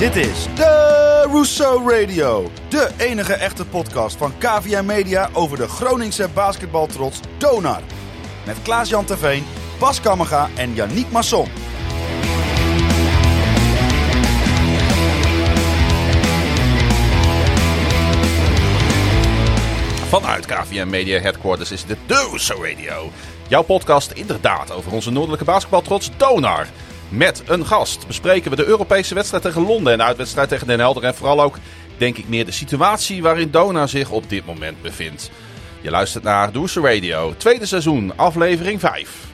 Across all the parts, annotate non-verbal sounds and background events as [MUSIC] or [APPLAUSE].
Dit is de Russo Radio. De enige echte podcast van KVM Media over de Groningse basketbaltrots Donar. Met Klaas-Jan Terveen, Bas Kammerga en Yannick Masson. Vanuit KVM Media Headquarters is dit de Russo Radio. Jouw podcast inderdaad over onze noordelijke basketbaltrots Donar. Met een gast bespreken we de Europese wedstrijd tegen Londen en de uitwedstrijd tegen Den Helder. En vooral ook, denk ik, meer de situatie waarin Donar zich op dit moment bevindt. Je luistert naar Doerse Radio, tweede seizoen, aflevering 5.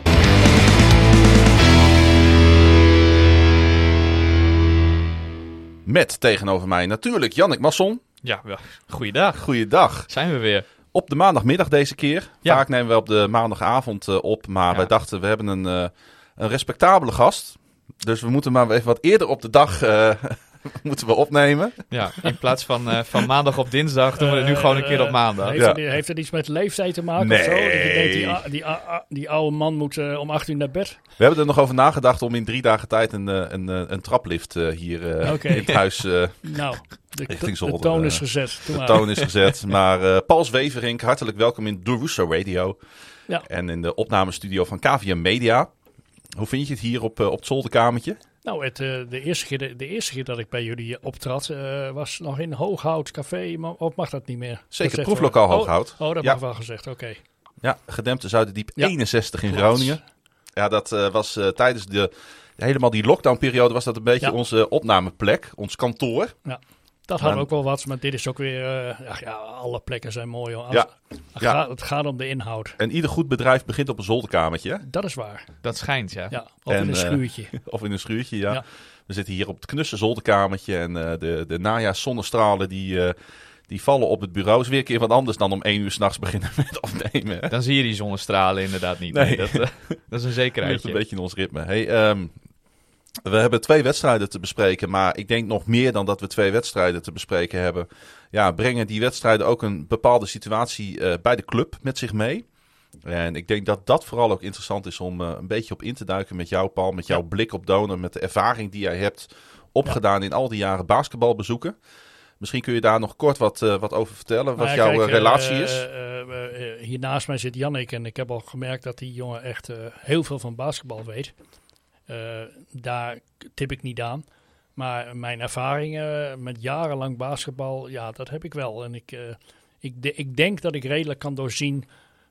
Met tegenover mij natuurlijk Jannik Masson. Ja, wel. Goeiedag. Goeiedag. Zijn we weer. Op de maandagmiddag deze keer. Ja. Vaak nemen we op de maandagavond eh, op. Maar Ja. wij dachten, we hebben een, eh, een respectabele gast. Dus we moeten maar even wat eerder op de dag eh, [LAUGHS] moeten we opnemen. Ja, in plaats van, eh, van maandag op dinsdag doen we het nu gewoon een keer op maandag. Heeft, Ja. het, heeft het iets met leeftijd te maken Nee. of zo? Dat je denkt, die, a- die, a- die oude man moet eh, om acht uur naar bed? We hebben er nog over nagedacht om in drie dagen tijd een, eh, een, eh, een traplift eh, hier eh, in het huis eh, Nou, de, Richting de, de toon eh, is gezet. De maar. toon is [LAUGHS] gezet. Maar eh Paul Zweverink, hartelijk welkom in Dorusso Radio. Ja. En in de opnamestudio van KVM Media. Hoe vind je het hier op, eh, op het zolderkamertje? Nou, het, eh, de, eerste keer, de, de eerste keer dat ik bij jullie optrad eh, was nog in Hooghout Café. Maar, of mag dat niet meer? Zeker, proeflokaal worden? Hooghout. Oh, oh dat Ja. mag wel gezegd, oké. Ja, gedempte Zuiderdiep Ja. 61 in Klopt. Groningen. Ja, dat was tijdens de helemaal die lockdownperiode was dat een beetje Ja. onze opnameplek, ons kantoor. Dat had ook wel wat, maar dit is ook weer... ach ja, alle plekken zijn mooi. Hoor. Als- Ja. Het, Ja. Gaat, het gaat om de inhoud. En ieder goed bedrijf begint op een zolderkamertje, hè? Dat is waar. Dat schijnt, ja. Ja, of En, in een eh, schuurtje. [LAUGHS] of in een schuurtje, ja. Ja. We zitten hier op het knusse zolderkamertje en eh, de, de najaarszonnestralen die, eh, die vallen op het bureau. Is weer een keer wat anders dan om één uur s'nachts beginnen [LAUGHS] met opnemen. hè? Dan zie je die zonnestralen inderdaad niet. Nee. Nee, dat, eh, dat is een Dat [LAUGHS] ligt zekerheidje. een beetje in ons ritme. Hey, ehm, we hebben twee wedstrijden te bespreken, maar ik denk nog meer dan dat we twee wedstrijden te bespreken hebben. Ja, brengen die wedstrijden ook een bepaalde situatie eh, bij de club met zich mee. En ik denk dat dat vooral ook interessant is om eh, een beetje op in te duiken met jou, Paul. Met jouw blik op Donor, met de ervaring die jij hebt opgedaan in al die jaren basketbalbezoeken. Misschien kun je daar nog kort wat, eh, wat over vertellen, wat Nou ja, jouw kijk, relatie is. hier naast mij zit Jannik en ik heb al gemerkt dat die jongen echt heel veel van basketbal weet. Eh, daar tip ik niet aan. Maar mijn ervaringen met jarenlang basketbal, ja, dat heb ik wel. En ik, eh, ik, ik denk dat ik redelijk kan doorzien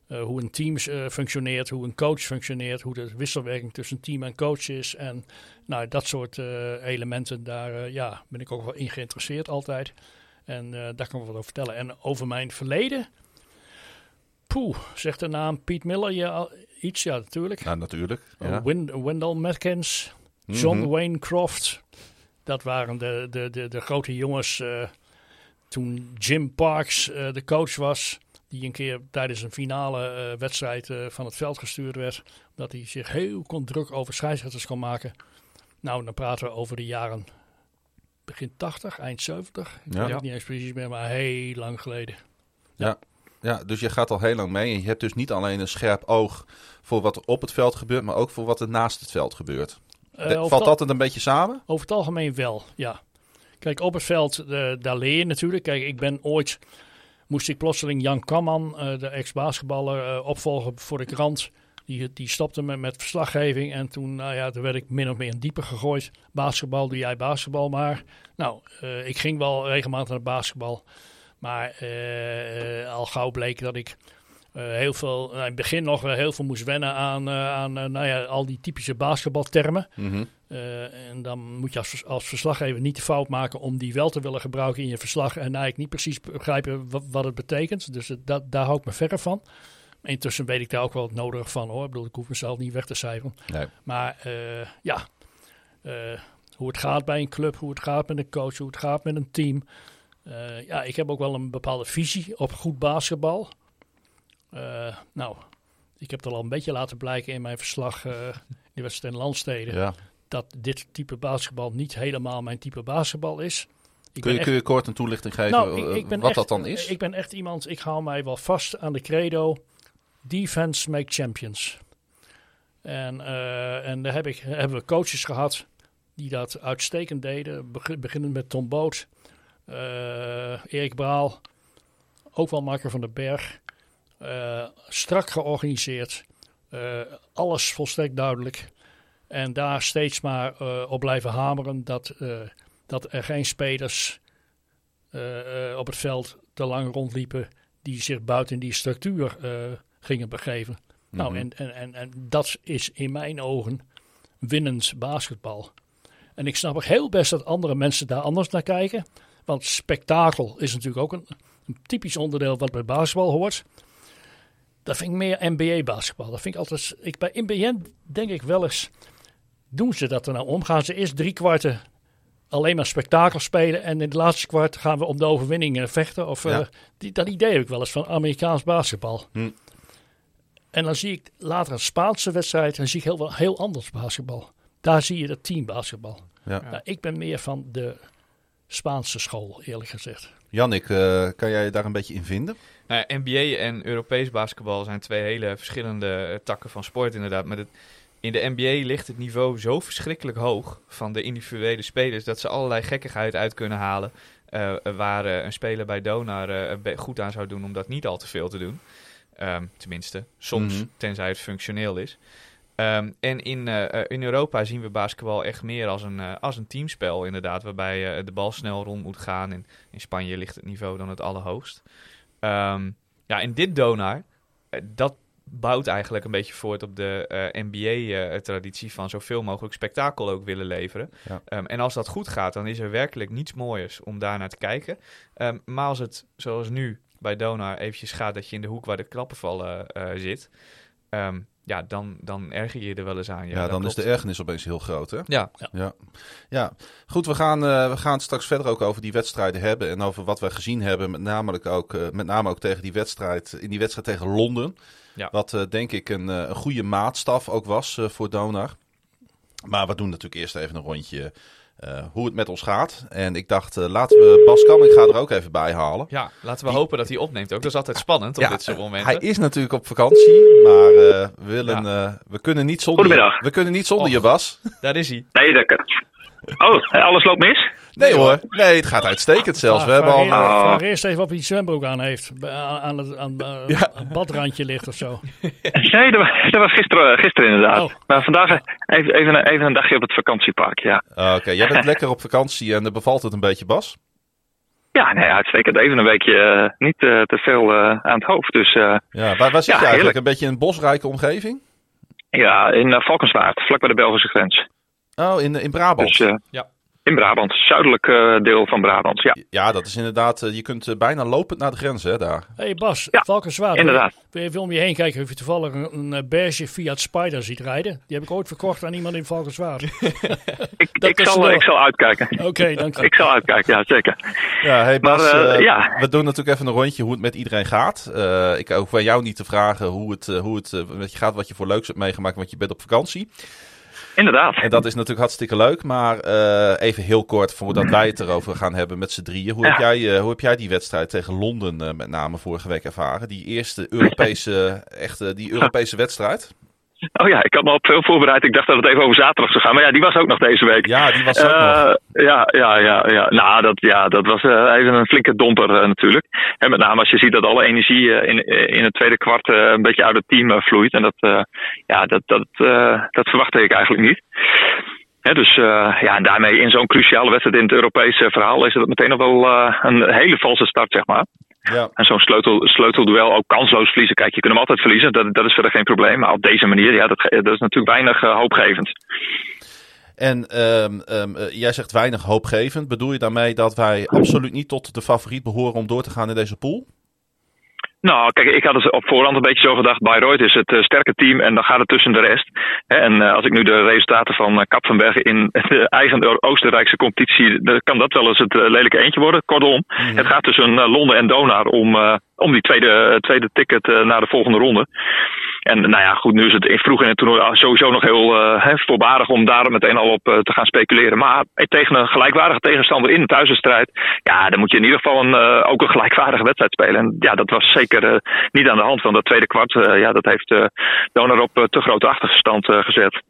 eh, hoe een team functioneert, hoe een coach functioneert, hoe de wisselwerking tussen team en coach is. En nou, dat soort elementen, daar ja, ben ik ook wel in geïnteresseerd altijd. En daar kan ik wat over vertellen. En over mijn verleden. Poeh, zegt de naam Piet Miller je iets? Ja, natuurlijk. Nou, natuurlijk. Ja. Win- Wendell Matkins, John Mhm. Wayne Croft. Dat waren de, de, de, de grote jongens eh, toen Jim Parks eh, de coach was. Die een keer tijdens een finale eh, wedstrijd eh, van het veld gestuurd werd. Omdat hij zich heel kon druk over scheidsrechters kon maken. Nou, dan praten we over de jaren begin 80, eind 70. Ik Ja. weet het niet eens precies meer, maar heel lang geleden. Ja, dus je gaat al heel lang mee. En je hebt dus niet alleen een scherp oog voor wat er op het veld gebeurt, maar ook voor wat er naast het veld gebeurt. Eh, Valt het al- dat een beetje samen? Over het algemeen wel, ja. Kijk, op het veld, eh, daar leer je natuurlijk. Kijk, ik ben ooit, moest ik plotseling Jan Kamman, eh, de ex-basketballer, opvolgen voor de krant. Die, die stopte me met verslaggeving en toen, nou ja, toen werd ik min of meer in diepe gegooid. Basketbal, doe jij basketbal maar. Nou, ik ging wel regelmatig naar basketbal. Maar eh, eh, al gauw bleek dat ik eh, heel veel, nou, in het begin nog wel heel veel moest wennen aan, aan nou ja, al die typische basketbaltermen. Mhm. En dan moet je als, als verslaggever niet de fout maken om die wel te willen gebruiken in je verslag. En eigenlijk niet precies begrijpen wat, wat het betekent. Dus dat, daar hou ik me verre van. Intussen weet ik daar ook wel het nodige van hoor. Ik bedoel, ik hoef mezelf niet weg te cijferen. Nee. Maar ja, hoe het gaat bij een club, hoe het gaat met een coach, hoe het gaat met een team. Eh, ja, ik heb ook wel een bepaalde visie op goed basketbal. Eh, nou, ik heb het al een beetje laten blijken in mijn verslag, eh die wedstrijd in Landsteden Ja. dat dit type basketbal niet helemaal mijn type basketbal is. Ik Kun je, ben kun je kort een toelichting geven nou, ik, ik ben wat echt- dat dan is? Ik ben echt iemand, ik hou mij wel vast aan de credo: defense make champions. En, en daar heb ik, hebben we coaches gehad die dat uitstekend deden. Beg- Beginnend met Tom Boot, Erik Braal, ook wel Marker van den Berg. Eh, strak georganiseerd, eh, alles volstrekt duidelijk. En daar steeds maar eh, op blijven hameren dat, eh, dat er geen spelers eh, eh, op het veld te lang rondliepen die zich buiten die structuur eh, gingen begeven. Nou, Mhm. en, en, en, en dat is in mijn ogen winnend basketbal. En ik snap ook heel best dat andere mensen daar anders naar kijken. Want spektakel is natuurlijk ook een, een typisch onderdeel wat bij basketbal hoort. Dat vind ik meer NBA-basketbal. Dat vind ik altijd. Ik, bij NBN denk ik wel eens. Doen ze dat er nou om? Gaan ze eerst drie kwarten alleen maar spektakel spelen. En in het laatste kwart gaan we om de overwinning eh, vechten? Of, Ja. eh, die, dat idee heb ik wel eens van Amerikaans basketbal. Hm. En dan zie ik later een Spaanse wedstrijd. Dan zie ik heel, heel anders basketbal. Daar zie je dat teambasketbal. Ja. Nou, ik ben meer van de Spaanse school, eerlijk gezegd. Jannik, eh, kan jij je daar een beetje in vinden? Nou ja, NBA en Europees basketbal zijn twee hele verschillende eh, takken van sport inderdaad. Maar het, in de NBA ligt het niveau zo verschrikkelijk hoog van de individuele spelers dat ze allerlei gekkigheid uit kunnen halen. eh, waar een speler bij Donar goed aan zou doen om dat niet al te veel te doen. Ehm, tenminste, soms, Mhm. tenzij het functioneel is. Ehm, en in, eh, eh, in Europa zien we basketbal echt meer als een, eh, als een teamspel, inderdaad, waarbij eh, de bal snel rond moet gaan. En in Spanje ligt het niveau dan het allerhoogst. Ehm, ja, en dit Donar, dat bouwt eigenlijk een beetje voort op de NBA-traditie van zoveel mogelijk spektakel ook willen leveren. Ja. Ehm, en als dat goed gaat, dan is er werkelijk niets mooiers om daar naar te kijken. Maar als het, zoals nu bij Donar, eventjes gaat dat je in de hoek waar de klappen vallen zit, ja, dan, dan erger je je er wel eens aan. Ja, Ja, dan is de ergernis opeens heel groot, hè? Ja, Ja, ja. goed, we gaan, eh, we gaan het straks verder ook over die wedstrijden hebben en over wat we gezien hebben, met name ook, eh, met name ook tegen die wedstrijd, in die wedstrijd tegen Londen. Ja. Wat eh, denk ik een, eh, een goede maatstaf ook was voor Donar. Maar we doen natuurlijk eerst even een rondje eh, hoe het met ons gaat. En ik dacht, eh, laten we Bas Kam, ik ga er ook even bij halen. ja, laten we hopen dat hij opneemt ook. Dat is altijd spannend op Ja, dit soort momenten. Hij is natuurlijk op vakantie, maar eh, we, willen, eh, we kunnen niet zonder, je, Goedemiddag. we kunnen niet zonder Och. je, Bas. Daar is hij. Nee, dat kan. Oh, alles loopt mis? Nee hoor, nee, het gaat uitstekend zelfs. We hebben al... vraag, vraag eerst even of hij zwembroek aan heeft. Aan, het aan, eh, Ja. een badrandje ligt of zo. [LAUGHS] Nee, dat was, dat was gisteren, gisteren inderdaad. Oh. Maar vandaag eh, even, even, een- even een dagje op het vakantiepark, ja. Ah, Oké, jij bent [LAUGHS] lekker op vakantie en bevalt het een beetje, Bas? Ja, nee, uitstekend. Even een weekje eh, niet eh, te veel eh, aan het hoofd. Dus eh, Ja, waar, waar zit Ja, je eigenlijk? heerlijk. Een beetje in een bosrijke omgeving? ja, in uh, Valkenswaard, vlak bij de Belgische grens. Oh, in, in Brabant. Dus eh, Ja. in Brabant, zuidelijk eh, deel van Brabant, ja. Ja, dat is inderdaad... eh, je kunt bijna lopend naar de grens, hè, daar. Hé hey Bas, Ja, Valkenswaard. inderdaad. Wil je even om je heen kijken of je toevallig een, een beige Fiat Spider ziet rijden? Die heb ik ooit verkocht aan iemand in Valkenswaard. [LAUGHS] Ik, Dat ik, zal, ik zal uitkijken. Oké, dank je. [LAUGHS] Ik zal uitkijken, ja, zeker. Ja, hey Bas, Maar, ja. we doen natuurlijk even een rondje hoe het met iedereen gaat. Eh, ik hoef bij jou niet te vragen hoe het, hoe het met je gaat, wat je voor leuks hebt meegemaakt, want je bent op vakantie. Inderdaad. En dat is natuurlijk hartstikke leuk, maar eh, even heel kort voordat wij het erover gaan hebben met z'n drieën. Hoe, heb, jij, eh, hoe heb jij die wedstrijd tegen Londen eh, met name vorige week ervaren? Die eerste Europese, [LAUGHS] echte, die Europese wedstrijd? Oh ja, ik had me op veel voorbereid. Ik dacht dat het even over zaterdag zou gaan. Maar ja, die was ook nog deze week. Ja, die was ook nog. Eh, ja, ja, ja, ja. Nou, dat, ja, dat was eh, even een flinke domper eh, natuurlijk. En met name als je ziet dat alle energie eh, in, in het tweede kwart eh, een beetje uit het team eh, vloeit. En dat, eh, ja, dat, dat, eh, dat verwachtte ik eigenlijk niet. Hè, dus eh, ja, en daarmee in zo'n cruciale wedstrijd in het Europese verhaal is het meteen nog wel eh, een hele valse start, zeg maar. Ja. En zo'n sleutel, sleutelduel ook kansloos verliezen. Kijk, je kunt hem altijd verliezen, dat, dat is verder geen probleem. Maar op deze manier, ja, dat, dat is natuurlijk weinig eh, hoopgevend. En ehm, ehm, eh, jij zegt weinig hoopgevend. Bedoel je daarmee dat wij absoluut niet tot de favoriet behoren om door te gaan in deze pool? Nou, kijk, ik had het op voorhand een beetje zo gedacht. Bayreuth is het eh, sterke team en dan gaat het tussen de rest. Hè, en eh, als ik nu de resultaten van uh, Kap van Bergen in [LAUGHS] de eigen Oostenrijkse competitie, dan kan dat wel eens het lelijke eentje worden. Kortom, Mhm. het gaat tussen Londen en Donar om, om die tweede, tweede ticket uh, naar de volgende ronde. En nou ja, goed, nu is het vroeg in het toernooi sowieso nog heel uh, voorbarig om daar meteen al op te gaan speculeren. Maar tegen een gelijkwaardige tegenstander in een thuiswedstrijd, ja, dan moet je in ieder geval een, ook een gelijkwaardige wedstrijd spelen. En ja, dat was zeker niet aan de hand van dat tweede kwart. Ja, dat heeft Donar op te grote achterstand gezet.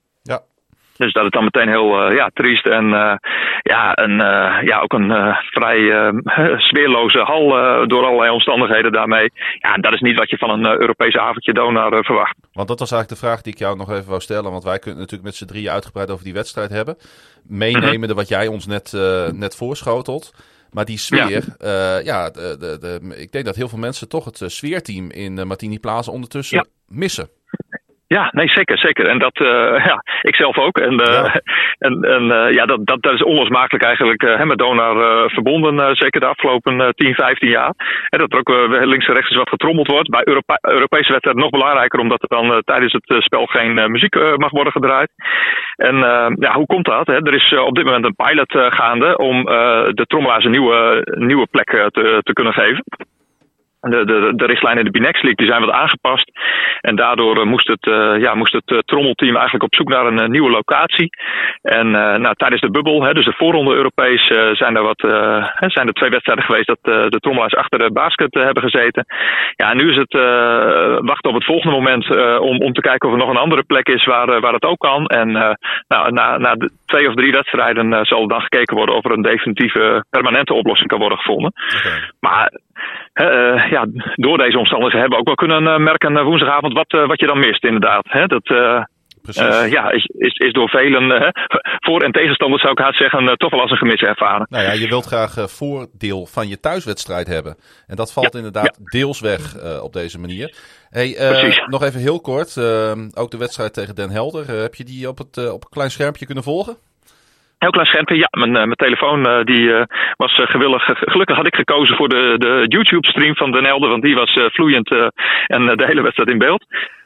Dus dat is dan meteen heel uh, ja, triest en uh, ja, een, uh, ja, ook een vrij [LAUGHS] sfeerloze hal door allerlei omstandigheden daarmee. Ja, dat is niet wat je van een Europese avondje Donar verwacht. Want dat was eigenlijk de vraag die ik jou nog even wou stellen. Want wij kunnen natuurlijk met z'n drieën uitgebreid over die wedstrijd hebben. Meenemende wat jij ons net, net voorschotelt. Maar die sfeer, ja, ja de, de, de, ik denk dat heel veel mensen toch het sfeerteam in Martini Plaza ondertussen ja. missen. Ja, nee, zeker, zeker. En dat, uh, [LAUGHS] ja, ik zelf ook. En, uh, ja. [LAUGHS] en, en uh, ja, dat, dat, dat is onlosmakelijk eigenlijk met Donar verbonden, zeker de afgelopen 10, 15 jaar. En dat er ook links en rechts is wat getrommeld wordt. Bij Europese wedstrijden nog belangrijker, omdat er dan tijdens het spel geen muziek mag worden gedraaid. En ja, hoe komt dat? Hè? Er is op dit moment een pilot gaande om de trommelaars een nieuwe, nieuwe plek te, te kunnen geven. De, de, de richtlijnen in de Binex League die zijn wat aangepast. En daardoor uh, moest het, uh, ja, moest het uh, trommelteam eigenlijk op zoek naar een nieuwe locatie. En nou, tijdens de bubbel, hè, dus de voorronde Europees, zijn, er wat, zijn er twee wedstrijden geweest dat de trommelaars achter de basket hebben gezeten. Ja, en nu is het wachten op het volgende moment om, om te kijken of er nog een andere plek is waar, waar het ook kan. En nou, na, na twee of drie wedstrijden zal dan gekeken worden of er een definitieve permanente oplossing kan worden gevonden. Okay. Maar uh, ja, door deze omstandigheden hebben we ook wel kunnen uh, merken uh, woensdagavond wat, wat je dan mist, inderdaad. Hè? Dat, ja, is, is, is door velen, voor- en tegenstanders zou ik haast zeggen, toch wel als een gemis ervaren. Nou ja, je wilt graag voordeel van je thuiswedstrijd hebben. En dat valt ja, inderdaad ja. deels weg op deze manier. Hey, nog even heel kort, ook de wedstrijd tegen Den Helder. heb je die op, het, op een klein schermpje kunnen volgen? Heel klein ja. Mijn, mijn telefoon die, was gewillig. Gelukkig had ik gekozen voor de, de YouTube-stream van Den Helder, want die was vloeiend en de hele wedstrijd in beeld.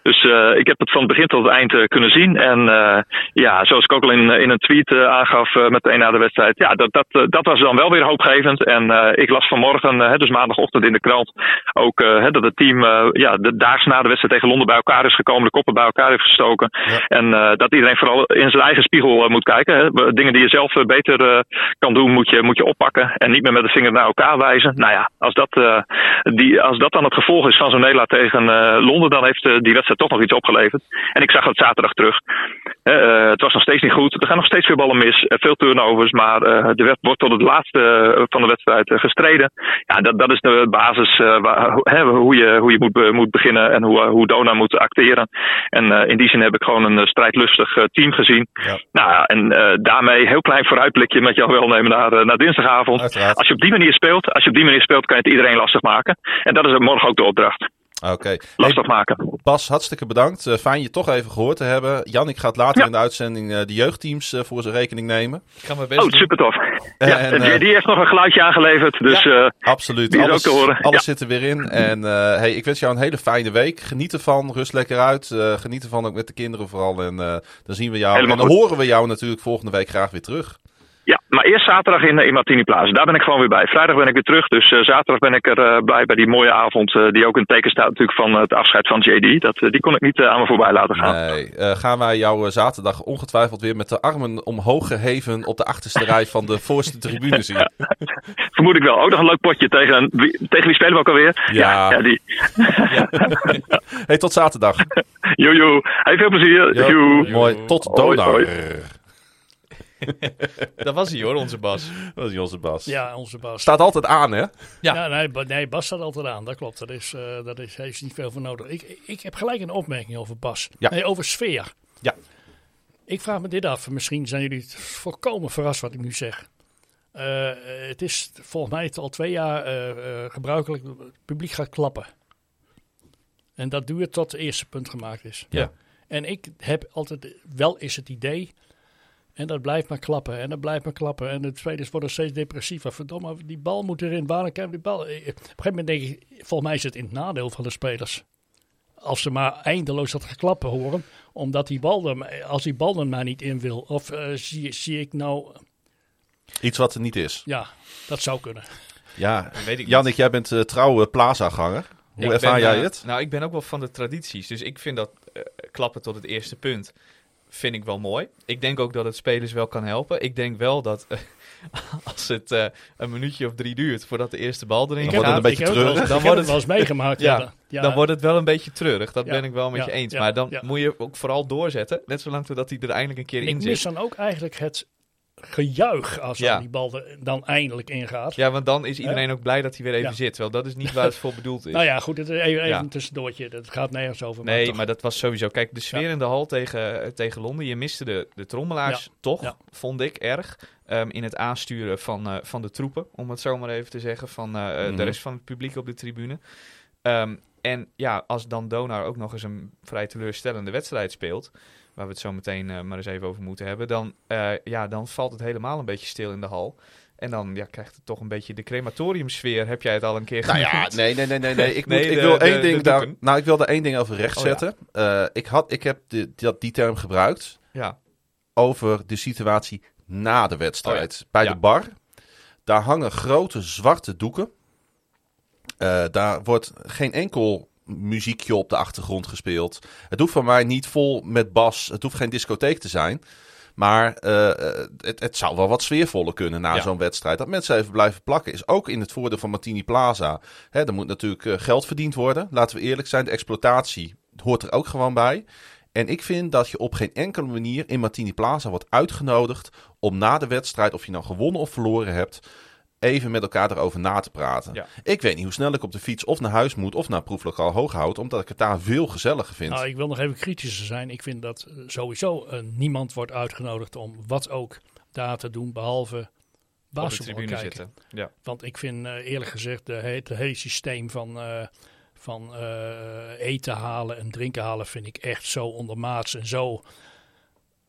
Dus uh, ik heb het van het begin tot het eind uh, kunnen zien. En uh, ja, zoals ik ook al in, in een tweet aangaf meteen na de wedstrijd. Ja, dat, dat, dat was dan wel weer hoopgevend. En ik las vanmorgen, dus maandagochtend in de krant, ook dat het team ja, de daags na de wedstrijd tegen Londen bij elkaar is gekomen. De koppen bij elkaar heeft gestoken. Ja. En dat iedereen vooral in zijn eigen spiegel moet kijken. Hè. Dingen die je zelf beter kan doen, moet je, moet je oppakken. En niet meer met de vinger naar elkaar wijzen. Nou ja, als dat, die, als dat dan het gevolg is van zo'n nederlaag tegen Londen, dan heeft die wedstrijd toch nog iets opgeleverd. En ik zag het zaterdag terug. Uh, het was nog steeds niet goed. Er gaan nog steeds veel ballen mis. Uh, veel turnovers. Maar er wordt tot het laatste van de wedstrijd gestreden. Ja, dat, dat is de basis waar, hoe je, hoe je moet, moet beginnen. En hoe, hoe Dona moet acteren. En in die zin heb ik gewoon een strijdlustig team gezien. Ja. Nou, en daarmee heel klein vooruitblikje met jou welnemen naar, naar dinsdagavond. Uiteraard. Als je op die manier speelt, als je op die manier speelt, kan je het iedereen lastig maken. En dat is morgen ook de opdracht. Oké. Lastig hey, maken. Bas, hartstikke bedankt. Uh, fijn je toch even gehoord te hebben. Jan, ik ga later ja. in de uitzending uh, de jeugdteams uh, voor zijn rekening nemen. Ik ga mijn best oh, super tof. Ja, en, die, die, heeft nog een geluidje aangeleverd. Dus, ja, absoluut. Die alles, is ook te horen. Alles zit er weer in. En hey, ik wens jou een hele fijne week. Geniet ervan. Rust lekker uit. geniet ervan ook met de kinderen vooral. En dan zien we jou. Helemaal en dan goed. horen we jou natuurlijk volgende week graag weer terug. Ja, maar eerst zaterdag in, in Martini Plaza. Daar ben ik gewoon weer bij. Vrijdag ben ik weer terug. Dus uh, zaterdag ben ik er uh, bij bij die mooie avond. Uh, die ook in teken staat natuurlijk van het afscheid van JD. Dat, die kon ik niet aan me voorbij laten gaan. Nee. gaan wij jou zaterdag ongetwijfeld weer met de armen omhoog geheven op de achterste rij van de [LAUGHS] voorste tribune zien? [LAUGHS] Vermoed ik wel. Ook nog een leuk potje tegen wie, tegen wie spelen we ook alweer? Ja. ja, ja die. [LAUGHS] hey, tot zaterdag. Jojo. Hey, veel plezier. Jo. Joe. Mooi. Tot donar. [LAUGHS] dat was hij hoor, onze Bas. Dat was hij, onze Bas. Ja, onze Bas. Staat altijd aan, hè? Ja, ja nee, nee, Bas staat altijd aan. Dat klopt. Dat is, uh, dat is, heeft niet veel voor nodig. Ik, ik heb gelijk een opmerking over Bas. Ja. Nee, over sfeer. Ja. Ik vraag me dit af. Misschien zijn jullie volkomen verrast wat ik nu zeg. Uh, het is volgens mij al twee jaar uh, gebruikelijk. Het publiek gaat klappen. En dat duurt tot het eerste punt gemaakt is. Ja. En ik heb altijd wel eens het idee en dat blijft maar klappen en dat blijft maar klappen. En de spelers worden steeds depressiever. Verdomme, die bal moet erin. Waarom kan die bal? Op een gegeven moment denk ik, volgens mij is het in het nadeel van de spelers. Als ze maar eindeloos dat geklappen horen. Omdat die bal er, als die bal er maar niet in wil. Of uh, zie, zie ik nou... Iets wat er niet is. Ja, dat zou kunnen. Ja, weet ik Jannik, jij bent uh, trouwe plaza-ganger. Hoe ik ervaar ben, jij uh, het? Nou, ik ben ook wel van de tradities. Dus ik vind dat klappen tot het eerste punt vind ik wel mooi. Ik denk ook dat het spelers wel kan helpen. Ik denk wel dat eh, [LAUGHS] als het eh, een minuutje of drie duurt voordat de eerste bal erin Ik Dan gaat, wordt het een beetje ik wel treurig. ik Dan wordt het wel eens meegemaakt. [LAUGHS] Ja, ja, ja. dan wordt het wel een beetje treurig. Dat Ja, ben ik wel met ja, je eens. ja, maar dan ja. moet je ook vooral doorzetten. Net zolang totdat hij er eindelijk een keer Ik in mis zit. dan ook eigenlijk het gejuich als Ja. dan die bal er dan eindelijk ingaat. Ja, want dan is iedereen ook blij dat hij weer even Ja. zit. Wel, dat is niet waar het voor bedoeld is. [LAUGHS] Nou ja, goed, het is even, even Ja. een tussendoortje. Dat gaat nergens over. Nee, toch. maar dat was sowieso. Kijk, de sfeer Ja. in de hal tegen, tegen Londen. Je miste de, de trommelaars toch, Ja. vond ik erg. ehm, in het aansturen van, eh, van de troepen, om het zo maar even te zeggen. Van eh, eh, Mhm. de rest van het publiek op de tribune. Ehm, en ja, als dan Donar ook nog eens een vrij teleurstellende wedstrijd speelt. Waar we het zo meteen eh, maar eens even over moeten hebben. Dan, eh, ja, dan valt het helemaal een beetje stil in de hal. En dan ja, krijgt het toch een beetje de crematoriumsfeer. Heb jij het al een keer Nou ja, nee, nee, nee, nee. nee. Ik, [LAUGHS] Nee, moet, ik wil de- één de ding daar. Nou, ik wil daar één ding over rechtzetten. Oh, ja. Eh, ik, had, ik heb de, dat, die term gebruikt Ja, over de situatie na de wedstrijd. Bij Oh Ja. de bar. Daar hangen grote zwarte doeken. Daar wordt geen enkel muziekje op de achtergrond gespeeld. Het hoeft van mij niet vol met bas. Het hoeft geen discotheek te zijn. Maar eh, eh, het, het zou wel wat sfeervoller kunnen na Ja. zo'n wedstrijd. Dat mensen even blijven plakken is ook in het voordeel van Martini Plaza. Hè, er moet natuurlijk eh, geld verdiend worden. Laten we eerlijk zijn, de exploitatie hoort er ook gewoon bij. En ik vind dat je op geen enkele manier in Martini Plaza wordt uitgenodigd om na de wedstrijd, of je nou gewonnen of verloren hebt, even met elkaar erover na te praten. Ja. Ik weet niet hoe snel ik op de fiets of naar huis moet of naar proeflokaal Hooghout, omdat ik het daar veel gezelliger vind. Nou, ik wil nog even kritischer zijn. Ik vind dat eh, sowieso eh, niemand wordt uitgenodigd om wat ook daar te doen, behalve op de basketbal kijken. zitten. Ja. Want ik vind eh, eerlijk gezegd de he- het hele systeem van, eh, van eh, eten halen en drinken halen vind ik echt zo ondermaats en zo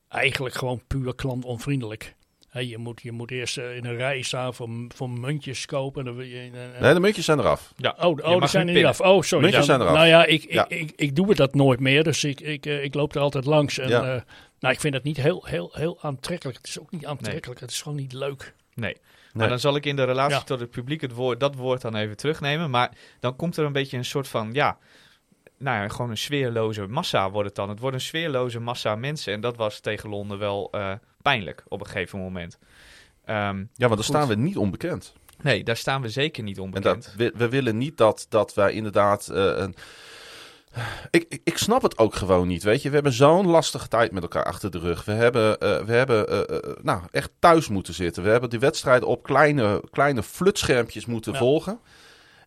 eigenlijk gewoon puur klantonvriendelijk. Hè, je, moet, je moet eerst eh, in een rij staan voor, voor muntjes kopen. En- en- Nee, de muntjes zijn eraf. Ja. Oh, oh die zijn er niet af. Oh, sorry. Muntjes Dan- zijn eraf. Nou ja, ik, ik, Ja. ik, ik, doe het dat nooit meer. Dus ik, ik, eh, ik loop er altijd langs. En, Ja. eh, nou, ik vind het niet heel, heel, heel aantrekkelijk. Het is ook niet aantrekkelijk. Het is gewoon niet leuk. Nee. Maar Nee. dan zal ik in de relatie Ja. tot het publiek het woord, dat woord dan even terugnemen. Maar dan komt er een beetje een soort van, ja, nou ja, gewoon een sfeerloze massa wordt het dan. Het wordt een sfeerloze massa mensen. En dat was tegen Londen wel eh, pijnlijk op een gegeven moment. Ehm, Ja, want dan Goed. staan we niet onbekend. nee, daar staan we zeker niet En onbekend. dat, we, we willen niet dat, dat wij inderdaad. eh, een... ik, ik, ik snap het ook gewoon niet. Weet je, we hebben zo'n lastige tijd met elkaar achter de rug. We hebben, eh, we hebben eh, nou, echt thuis moeten zitten. We hebben die wedstrijden op kleine, kleine flutschermpjes moeten Ja. volgen.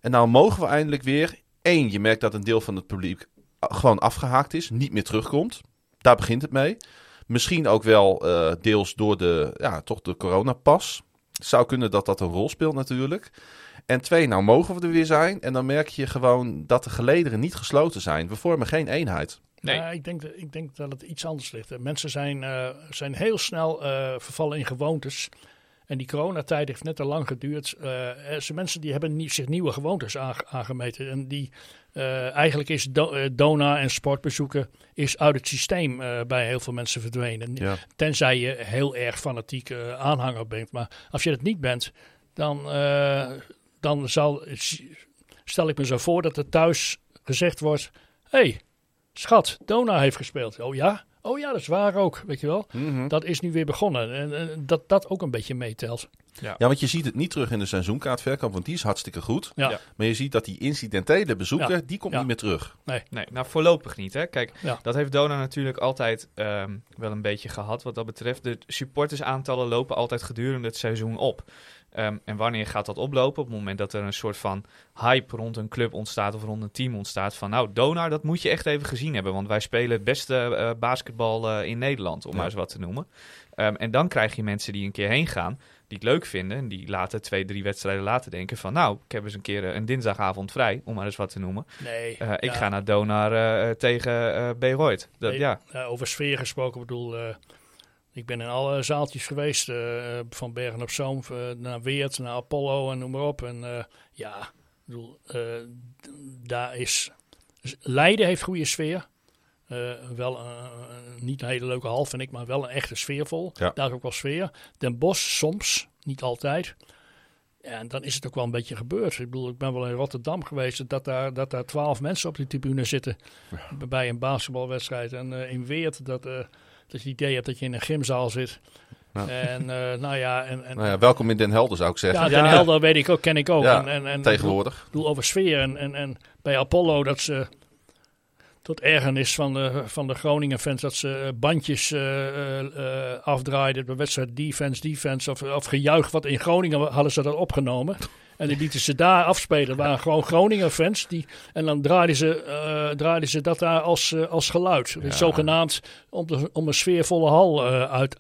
En nou mogen we eindelijk weer. Eén, je merkt dat een deel van het publiek gewoon afgehaakt is, niet meer terugkomt. Daar begint het mee. Misschien ook wel eh, deels door de, ja, toch de coronapas. Het zou kunnen dat dat een rol speelt natuurlijk. En twee, nou mogen we er weer zijn. En dan merk je gewoon dat de gelederen niet gesloten zijn. We vormen geen eenheid. Nee. Ik, denk, dat- ik denk dat het iets anders ligt. Mensen zijn, eh, zijn heel snel eh, vervallen in gewoontes. En die coronatijd heeft net te lang geduurd. Zijn mensen die hebben nie- zich nieuwe gewoontes aange- aangemeten. En die eh, eigenlijk is do, eh, Dona en sportbezoeken is uit het systeem bij heel veel mensen verdwenen. Ja. Tenzij je heel erg fanatiek aanhanger bent. Maar als je dat niet bent, dan, dan zal, stel ik me zo voor dat er thuis gezegd wordt: hé, hey, schat, Dona heeft gespeeld. Oh ja? Oh ja, dat is waar ook, weet je wel. Mhm. Dat is nu weer begonnen. En, en dat dat ook een beetje meetelt. Ja, want je ziet het niet terug in de seizoenkaartverkoop, want die is hartstikke goed. Ja. Maar je ziet dat die incidentele bezoeker, Ja. die komt Ja. niet meer terug. Nee, nou voorlopig niet. Hè. Kijk, Ja. dat heeft Dona natuurlijk altijd ehm, wel een beetje gehad wat dat betreft. De supportersaantallen lopen altijd gedurende het seizoen op. Ehm, en wanneer gaat dat oplopen? Op het moment dat er een soort van hype rond een club ontstaat of rond een team ontstaat. Van nou, Donar, dat moet je echt even gezien hebben. Want wij spelen het beste eh, basketbal eh, in Nederland, om Ja. maar eens wat te noemen. Ehm, en dan krijg je mensen die een keer heen gaan, het leuk vinden. En die later twee, drie wedstrijden later denken van nou, ik heb eens een keer eh, een dinsdagavond vrij, om maar eens wat te noemen. Nee. Eh, ik ja, ga naar Donar eh, tegen Bayreuth. Dat, Nee. ja. over sfeer gesproken, ik bedoel, ik ben in alle zaaltjes geweest. van Bergen op Zoom naar Weert, naar Apollo en noem maar op. En ja, ik bedoel, daar is. Leiden heeft goede sfeer. Eh, wel eh, niet een hele leuke hal, vind ik, maar wel een echte sfeervol. Ja. Daar is ook wel sfeer. Den Bosch soms, niet altijd. En dan is het ook wel een beetje gebeurd. Ik bedoel, ik ben wel in Rotterdam geweest dat daar, dat daar twaalf mensen op die tribune zitten bij een basketbalwedstrijd. En eh, in Weert dat, eh, dat je het idee hebt dat je in een gymzaal zit. Ja. En eh, nou ja, en, en Nou ja, welkom in Den Helder zou ik zeggen. ja, Den Helder weet ik ook, ken ik ook. En, en, Tegenwoordig. Ik bedoel over sfeer. En, en, en bij Apollo dat ze tot ergernis van de, van de Groningen fans dat ze eh, bandjes eh, eh, afdraaiden bij wedstrijd defense, defense of, of gejuich wat in Groningen hadden ze dat opgenomen. En die lieten ze daar afspelen. Dat waren gewoon Groningen fans. Die, en dan draaiden ze, eh, draaiden ze dat daar als, als geluid. Ja. Zogenaamd om, de, om een sfeervolle hal uit,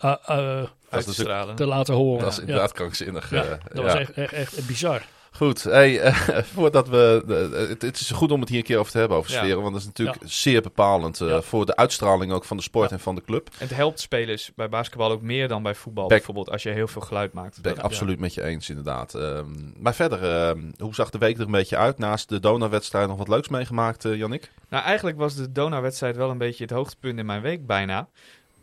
te laten horen. Dat is Ja. inderdaad krankzinnig. Ja, dat ja. was echt, echt, echt bizar. Goed, hey, [LAUGHS] eh, voordat we. het, het is goed om het hier een keer over te hebben, over Ja. sferen. Want dat is natuurlijk Ja. zeer bepalend eh, Ja. voor de uitstraling ook van de sport en van de club. Het helpt spelers bij basketbal ook meer dan bij voetbal. Back- Bijvoorbeeld als je heel veel geluid maakt. Ben ik absoluut met je eens, inderdaad. Ehm, maar verder, ehm, hoe zag de week er een beetje uit? Naast de Dona-wedstrijd nog wat leuks meegemaakt, eh Jannik? Nou, eigenlijk was de Dona-wedstrijd wel een beetje het hoogtepunt in mijn week bijna.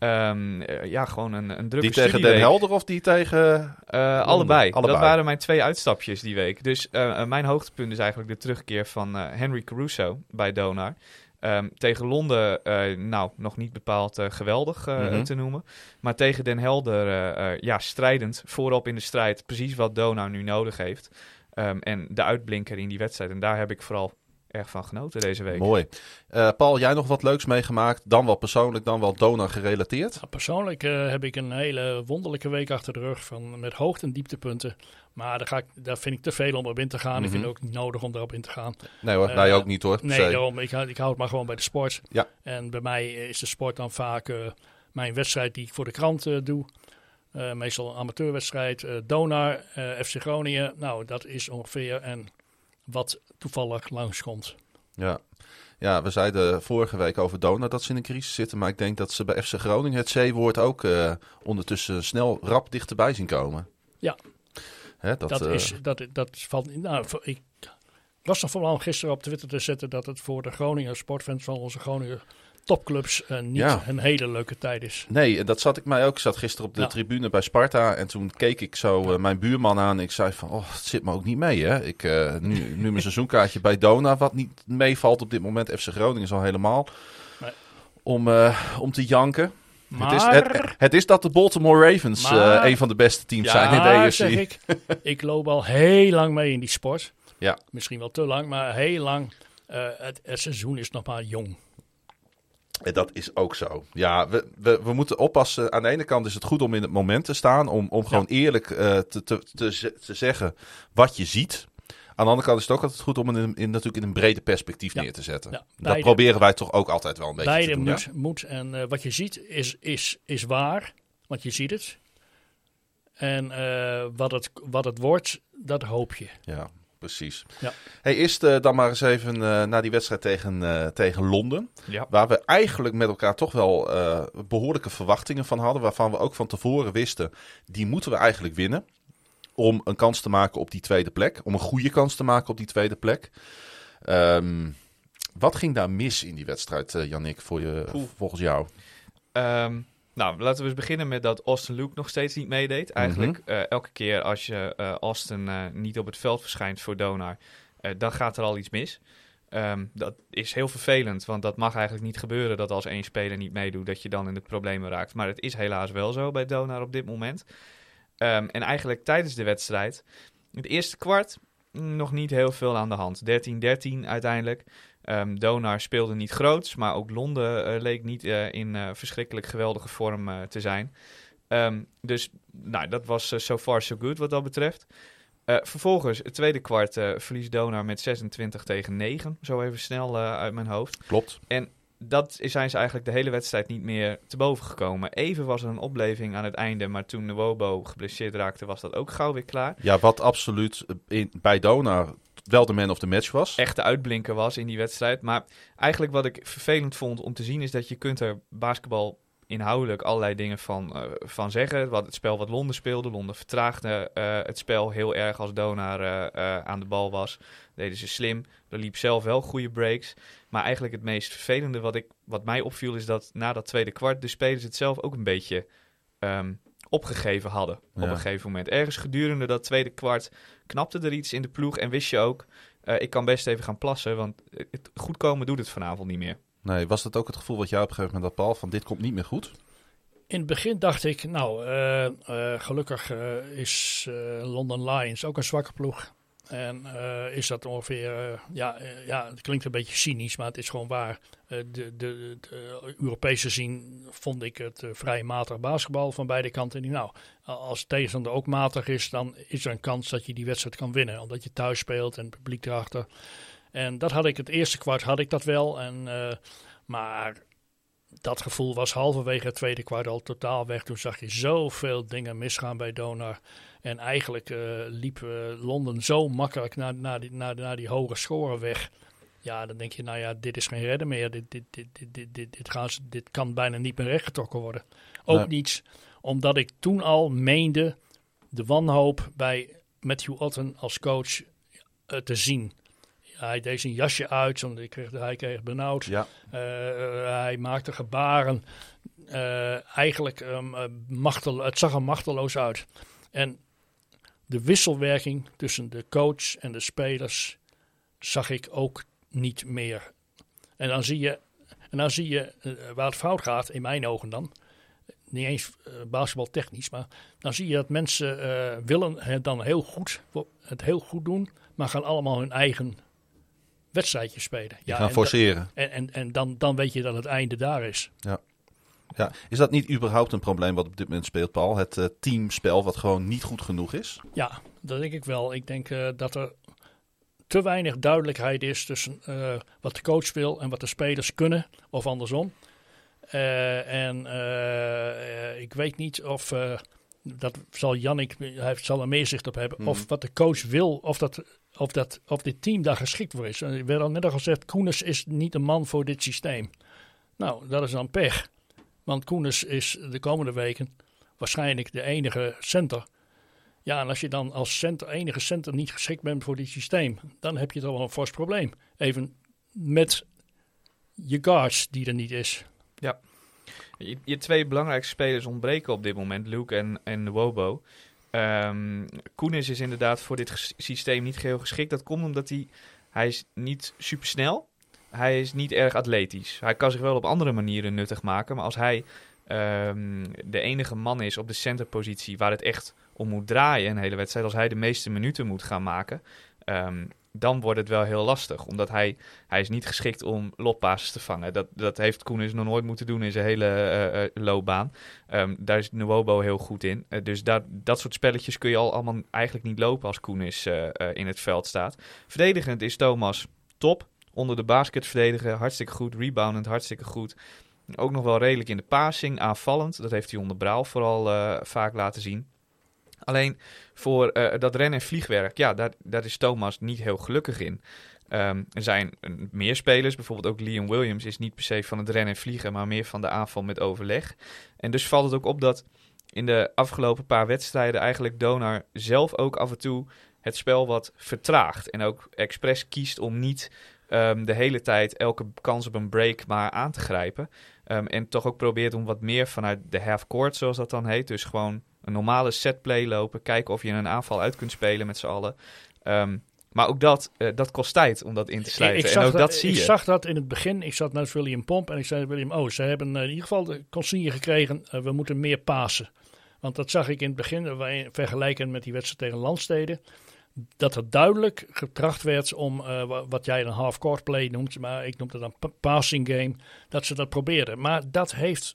Ehm, eh, ja, gewoon een, een drukke Die tegen Den. Helder of die tegen... Eh, allebei. Allebei. Dat waren mijn twee uitstapjes die week. Dus eh, eh, mijn hoogtepunt is eigenlijk de terugkeer van eh, Henry Caruso bij Donar. Ehm, tegen Londen, eh, nou, nog niet bepaald eh, geweldig eh, Mhm. te noemen. Maar tegen Den Helder, eh, eh, ja, strijdend. Voorop in de strijd. Precies wat Donar nu nodig heeft. Ehm, en de uitblinker in die wedstrijd. En daar heb ik vooral erg van genoten deze week. Mooi. Eh, Paul, jij nog wat leuks meegemaakt? Dan wel persoonlijk, dan wel Dona gerelateerd? Nou, persoonlijk eh, heb ik een hele wonderlijke week achter de rug van, met hoogte- en dieptepunten. Maar daar, ga ik, daar vind ik te veel om op in te gaan. Ik vind Mhm. het ook niet nodig om daarop in te gaan. Nee hoor, wij ook niet hoor. Nee, daarom, ik, hou- ik hou het maar gewoon bij de sport. Ja. En bij mij is de sport dan vaak eh, mijn wedstrijd die ik voor de krant eh, doe. Eh, meestal een amateurwedstrijd. eh Donar, eh, FC Groningen. Nou, dat is ongeveer en wat toevallig langskomt. Ja. ja, we zeiden vorige week over Dona dat ze in een crisis zitten. Maar ik denk dat ze bij FC Groningen het C-woord ook eh, ondertussen snel rap dichterbij zien komen. Ja. Hè, dat, Dat, eh, is, dat, dat valt. Nou, ik was nog vooral gisteren op Twitter te zetten dat het voor de Groninger sportfans van onze Groninger topclubs eh, niet Ja. een hele leuke tijd is. Nee, dat zat ik mij ook. Ik zat gisteren op de Ja. tribune bij Sparta. En toen keek ik zo eh, mijn buurman aan. Ik zei van, oh, het zit me ook niet mee hè. Ik, eh, nu, nu mijn seizoenkaartje bij Dona, wat niet meevalt op dit moment. FC Groningen is al helemaal. Nee. Om, om te janken. Maar, Het, is, het, het is dat de Baltimore Ravens Maar- een van de beste teams Ja, zijn in de AFC. zeg ik, [LAUGHS] ik loop al heel lang mee in die sport. Ja. Misschien wel te lang, maar heel lang. Het, het seizoen is nog maar jong. En dat is ook zo. Ja, we, we, we moeten oppassen. Aan de ene kant is het goed om in het moment te staan. Om, om gewoon eerlijk eh, te, te, te, ze- te zeggen wat je ziet. Aan de andere kant is het ook altijd goed om het in, in, natuurlijk in een brede perspectief Ja. neer te zetten. Ja, dat proberen wij toch ook altijd wel een beetje Beide te doen. moet, moet. En eh, wat je ziet is, is, is waar, want je ziet het. En eh, wat, het, wat het wordt, dat hoop je. Ja, precies. Ja. Hey, eerst dan maar eens even eh, naar die wedstrijd tegen, eh, tegen Londen. Ja. Waar we eigenlijk met elkaar toch wel eh, behoorlijke verwachtingen van hadden. Waarvan we ook van tevoren wisten, die moeten we eigenlijk winnen. Om een kans te maken op die tweede plek. Om een goede kans te maken op die tweede plek. Ehm, wat ging daar mis in die wedstrijd, Jannik, voor je, Oeh. volgens jou? Ehm, nou, laten we eens beginnen met dat Austin Luke nog steeds niet meedeed. Eigenlijk Mhm. eh, elke keer als je eh, Austin eh, niet op het veld verschijnt voor Donar, dan gaat er al iets mis. Ehm, dat is heel vervelend, want dat mag eigenlijk niet gebeuren dat als één speler niet meedoet, dat je dan in de problemen raakt. Maar het is helaas wel zo bij Donar op dit moment. Ehm, en eigenlijk tijdens de wedstrijd, het eerste kwart, mm, nog niet heel veel aan de hand. 13-13 uiteindelijk. Ehm, Donar speelde niet groots, maar ook Londen eh, leek niet eh, in eh, verschrikkelijk geweldige vorm te zijn. Ehm, dus nou, dat was so far so good wat dat betreft. Vervolgens, het tweede kwart, verliest Donar met 26 tegen 9. Zo even snel uit mijn hoofd. Klopt. Dat zijn ze eigenlijk de hele wedstrijd niet meer te boven gekomen. Even was er een opleving aan het einde, maar toen de Wobo geblesseerd raakte, was dat ook gauw weer klaar. Ja, wat absoluut in, bij Donar wel de man of the match was. echte uitblinker was in die wedstrijd. Maar eigenlijk wat ik vervelend vond om te zien is dat je kunt er basketbal inhoudelijk allerlei dingen van, eh, van zeggen. Wat het spel wat Londen speelde. Londen vertraagde eh, het spel heel erg als Donar eh, aan de bal was. Deden ze slim. Er liep zelf wel goede breaks. Maar eigenlijk het meest vervelende wat, ik, wat mij opviel is dat na dat tweede kwart de spelers het zelf ook een beetje ehm, opgegeven hadden. Op een gegeven moment. Ergens gedurende dat tweede kwart knapte er iets in de ploeg en wist je ook... eh, ik kan best even gaan plassen, want het goed komen doet het vanavond niet meer. Nee, was dat ook het gevoel wat jij op een gegeven moment had, Paul? Van dit komt niet meer goed? in het begin dacht ik, nou, eh, eh, gelukkig is eh, London Lions ook een zwakke ploeg. En eh, is dat ongeveer, eh, ja, eh, ja, het klinkt een beetje cynisch, maar het is gewoon waar. De, de, de Europese zien vond ik het vrij matig basketbal van beide kanten. En nou, als de tegenstander ook matig is, dan is er een kans dat je die wedstrijd kan winnen. Omdat je thuis speelt en het publiek erachter. En dat had ik het eerste kwart had ik dat wel. En, maar dat gevoel was halverwege het tweede kwart al totaal weg. Toen zag je zoveel dingen misgaan bij Donar. En eigenlijk eh, liep eh, Londen zo makkelijk naar, naar, die, naar, naar die hoge scoren weg. Ja, dan denk je, nou ja, dit is geen redden meer. Dit, dit, dit, dit, dit, dit, dit, gaan ze, dit kan bijna niet meer rechtgetrokken worden. Ook Nee. niets, omdat ik toen al meende de wanhoop bij Matthew Otten als coach eh, te zien. Hij deed zijn jasje uit, kreeg, hij kreeg benauwd. Ja, Eh, hij maakte gebaren. Eh, eigenlijk, um, machtel, het zag er machteloos uit. En de wisselwerking tussen de coach en de spelers zag ik ook niet meer. En dan zie je, en dan zie je waar het fout gaat, in mijn ogen dan. Niet eens basketbaltechnisch, maar dan zie je dat mensen willen het dan heel goed, het heel goed doen, maar gaan allemaal hun eigen wedstrijdje spelen. Ja, gaan en forceren. en, en, en dan, dan weet je dat het einde daar is. Ja. Is dat niet überhaupt een probleem wat op dit moment speelt, Paul? Het eh, teamspel wat gewoon niet goed genoeg is? Ja, dat denk ik wel. Ik denk eh, dat er te weinig duidelijkheid is tussen eh, wat de coach wil en wat de spelers kunnen, of andersom. En ik weet niet of, dat zal Jannik, hij zal er meer zicht op hebben, Mhm. of wat de coach wil, of, dat, of, dat, of dit team daar geschikt voor is. Er werd al net al gezegd, Koenis is niet de man voor dit systeem. Nou, dat is dan pech. Want Koenis is de komende weken waarschijnlijk de enige center. Ja, en als je dan als center, enige center niet geschikt bent voor dit systeem, dan heb je toch wel een fors probleem. Even met je guards die er niet is. Je, je twee belangrijkste spelers ontbreken op dit moment, Luke en, en Wobo. Ehm Koenis is inderdaad voor dit systeem niet geheel geschikt. Dat komt omdat hij, hij is niet super snel. Hij is niet erg atletisch. Hij kan zich wel op andere manieren nuttig maken. Maar als hij ehm, de enige man is op de centerpositie waar het echt om moet draaien, een hele wedstrijd, als hij de meeste minuten moet gaan maken, ehm, dan wordt het wel heel lastig. Omdat hij, hij is niet geschikt om loppasses te vangen. Dat, dat heeft Koenis nog nooit moeten doen in zijn hele eh, eh, loopbaan. Ehm, daar is Nuobo heel goed in. Eh, dus dat, dat soort spelletjes kun je al allemaal eigenlijk niet lopen als Koenis eh, eh, in het veld staat. Verdedigend is Thomas top. Onder de basket verdedigen, hartstikke goed. Reboundend, hartstikke goed. Ook nog wel redelijk in de passing, aanvallend. Dat heeft hij onder Braal vooral vaak laten zien. Alleen voor eh, dat ren- en vliegwerk, ja, daar, is Thomas niet heel gelukkig in. Ehm, er zijn meer spelers, bijvoorbeeld ook Liam Williams is niet per se van het rennen en vliegen, maar meer van de aanval met overleg. En dus valt het ook op dat in de afgelopen paar wedstrijden eigenlijk Donar zelf ook af en toe het spel wat vertraagt. En ook expres kiest om niet ehm, de hele tijd elke kans op een break maar aan te grijpen. Ehm, en toch ook probeert om wat meer vanuit de half-court, zoals dat dan heet. Dus gewoon een normale setplay lopen. Kijken of je een aanval uit kunt spelen met z'n allen. Ehm, maar ook dat, eh, dat kost tijd om dat in te sluiten. en ook dat, zie ik je. zag dat in het begin. Ik zat naast William Pomp en ik zei William, oh, ze hebben eh, in ieder geval de consigne gekregen. eh, we moeten meer pasen. Want dat zag ik in het begin, waar- vergelijkend met die wedstrijd tegen Landsteden. Dat er duidelijk getracht werd om wa- wat jij een half-court play noemt, maar ik noem het dan pa- passing game, dat ze dat probeerden. Maar dat heeft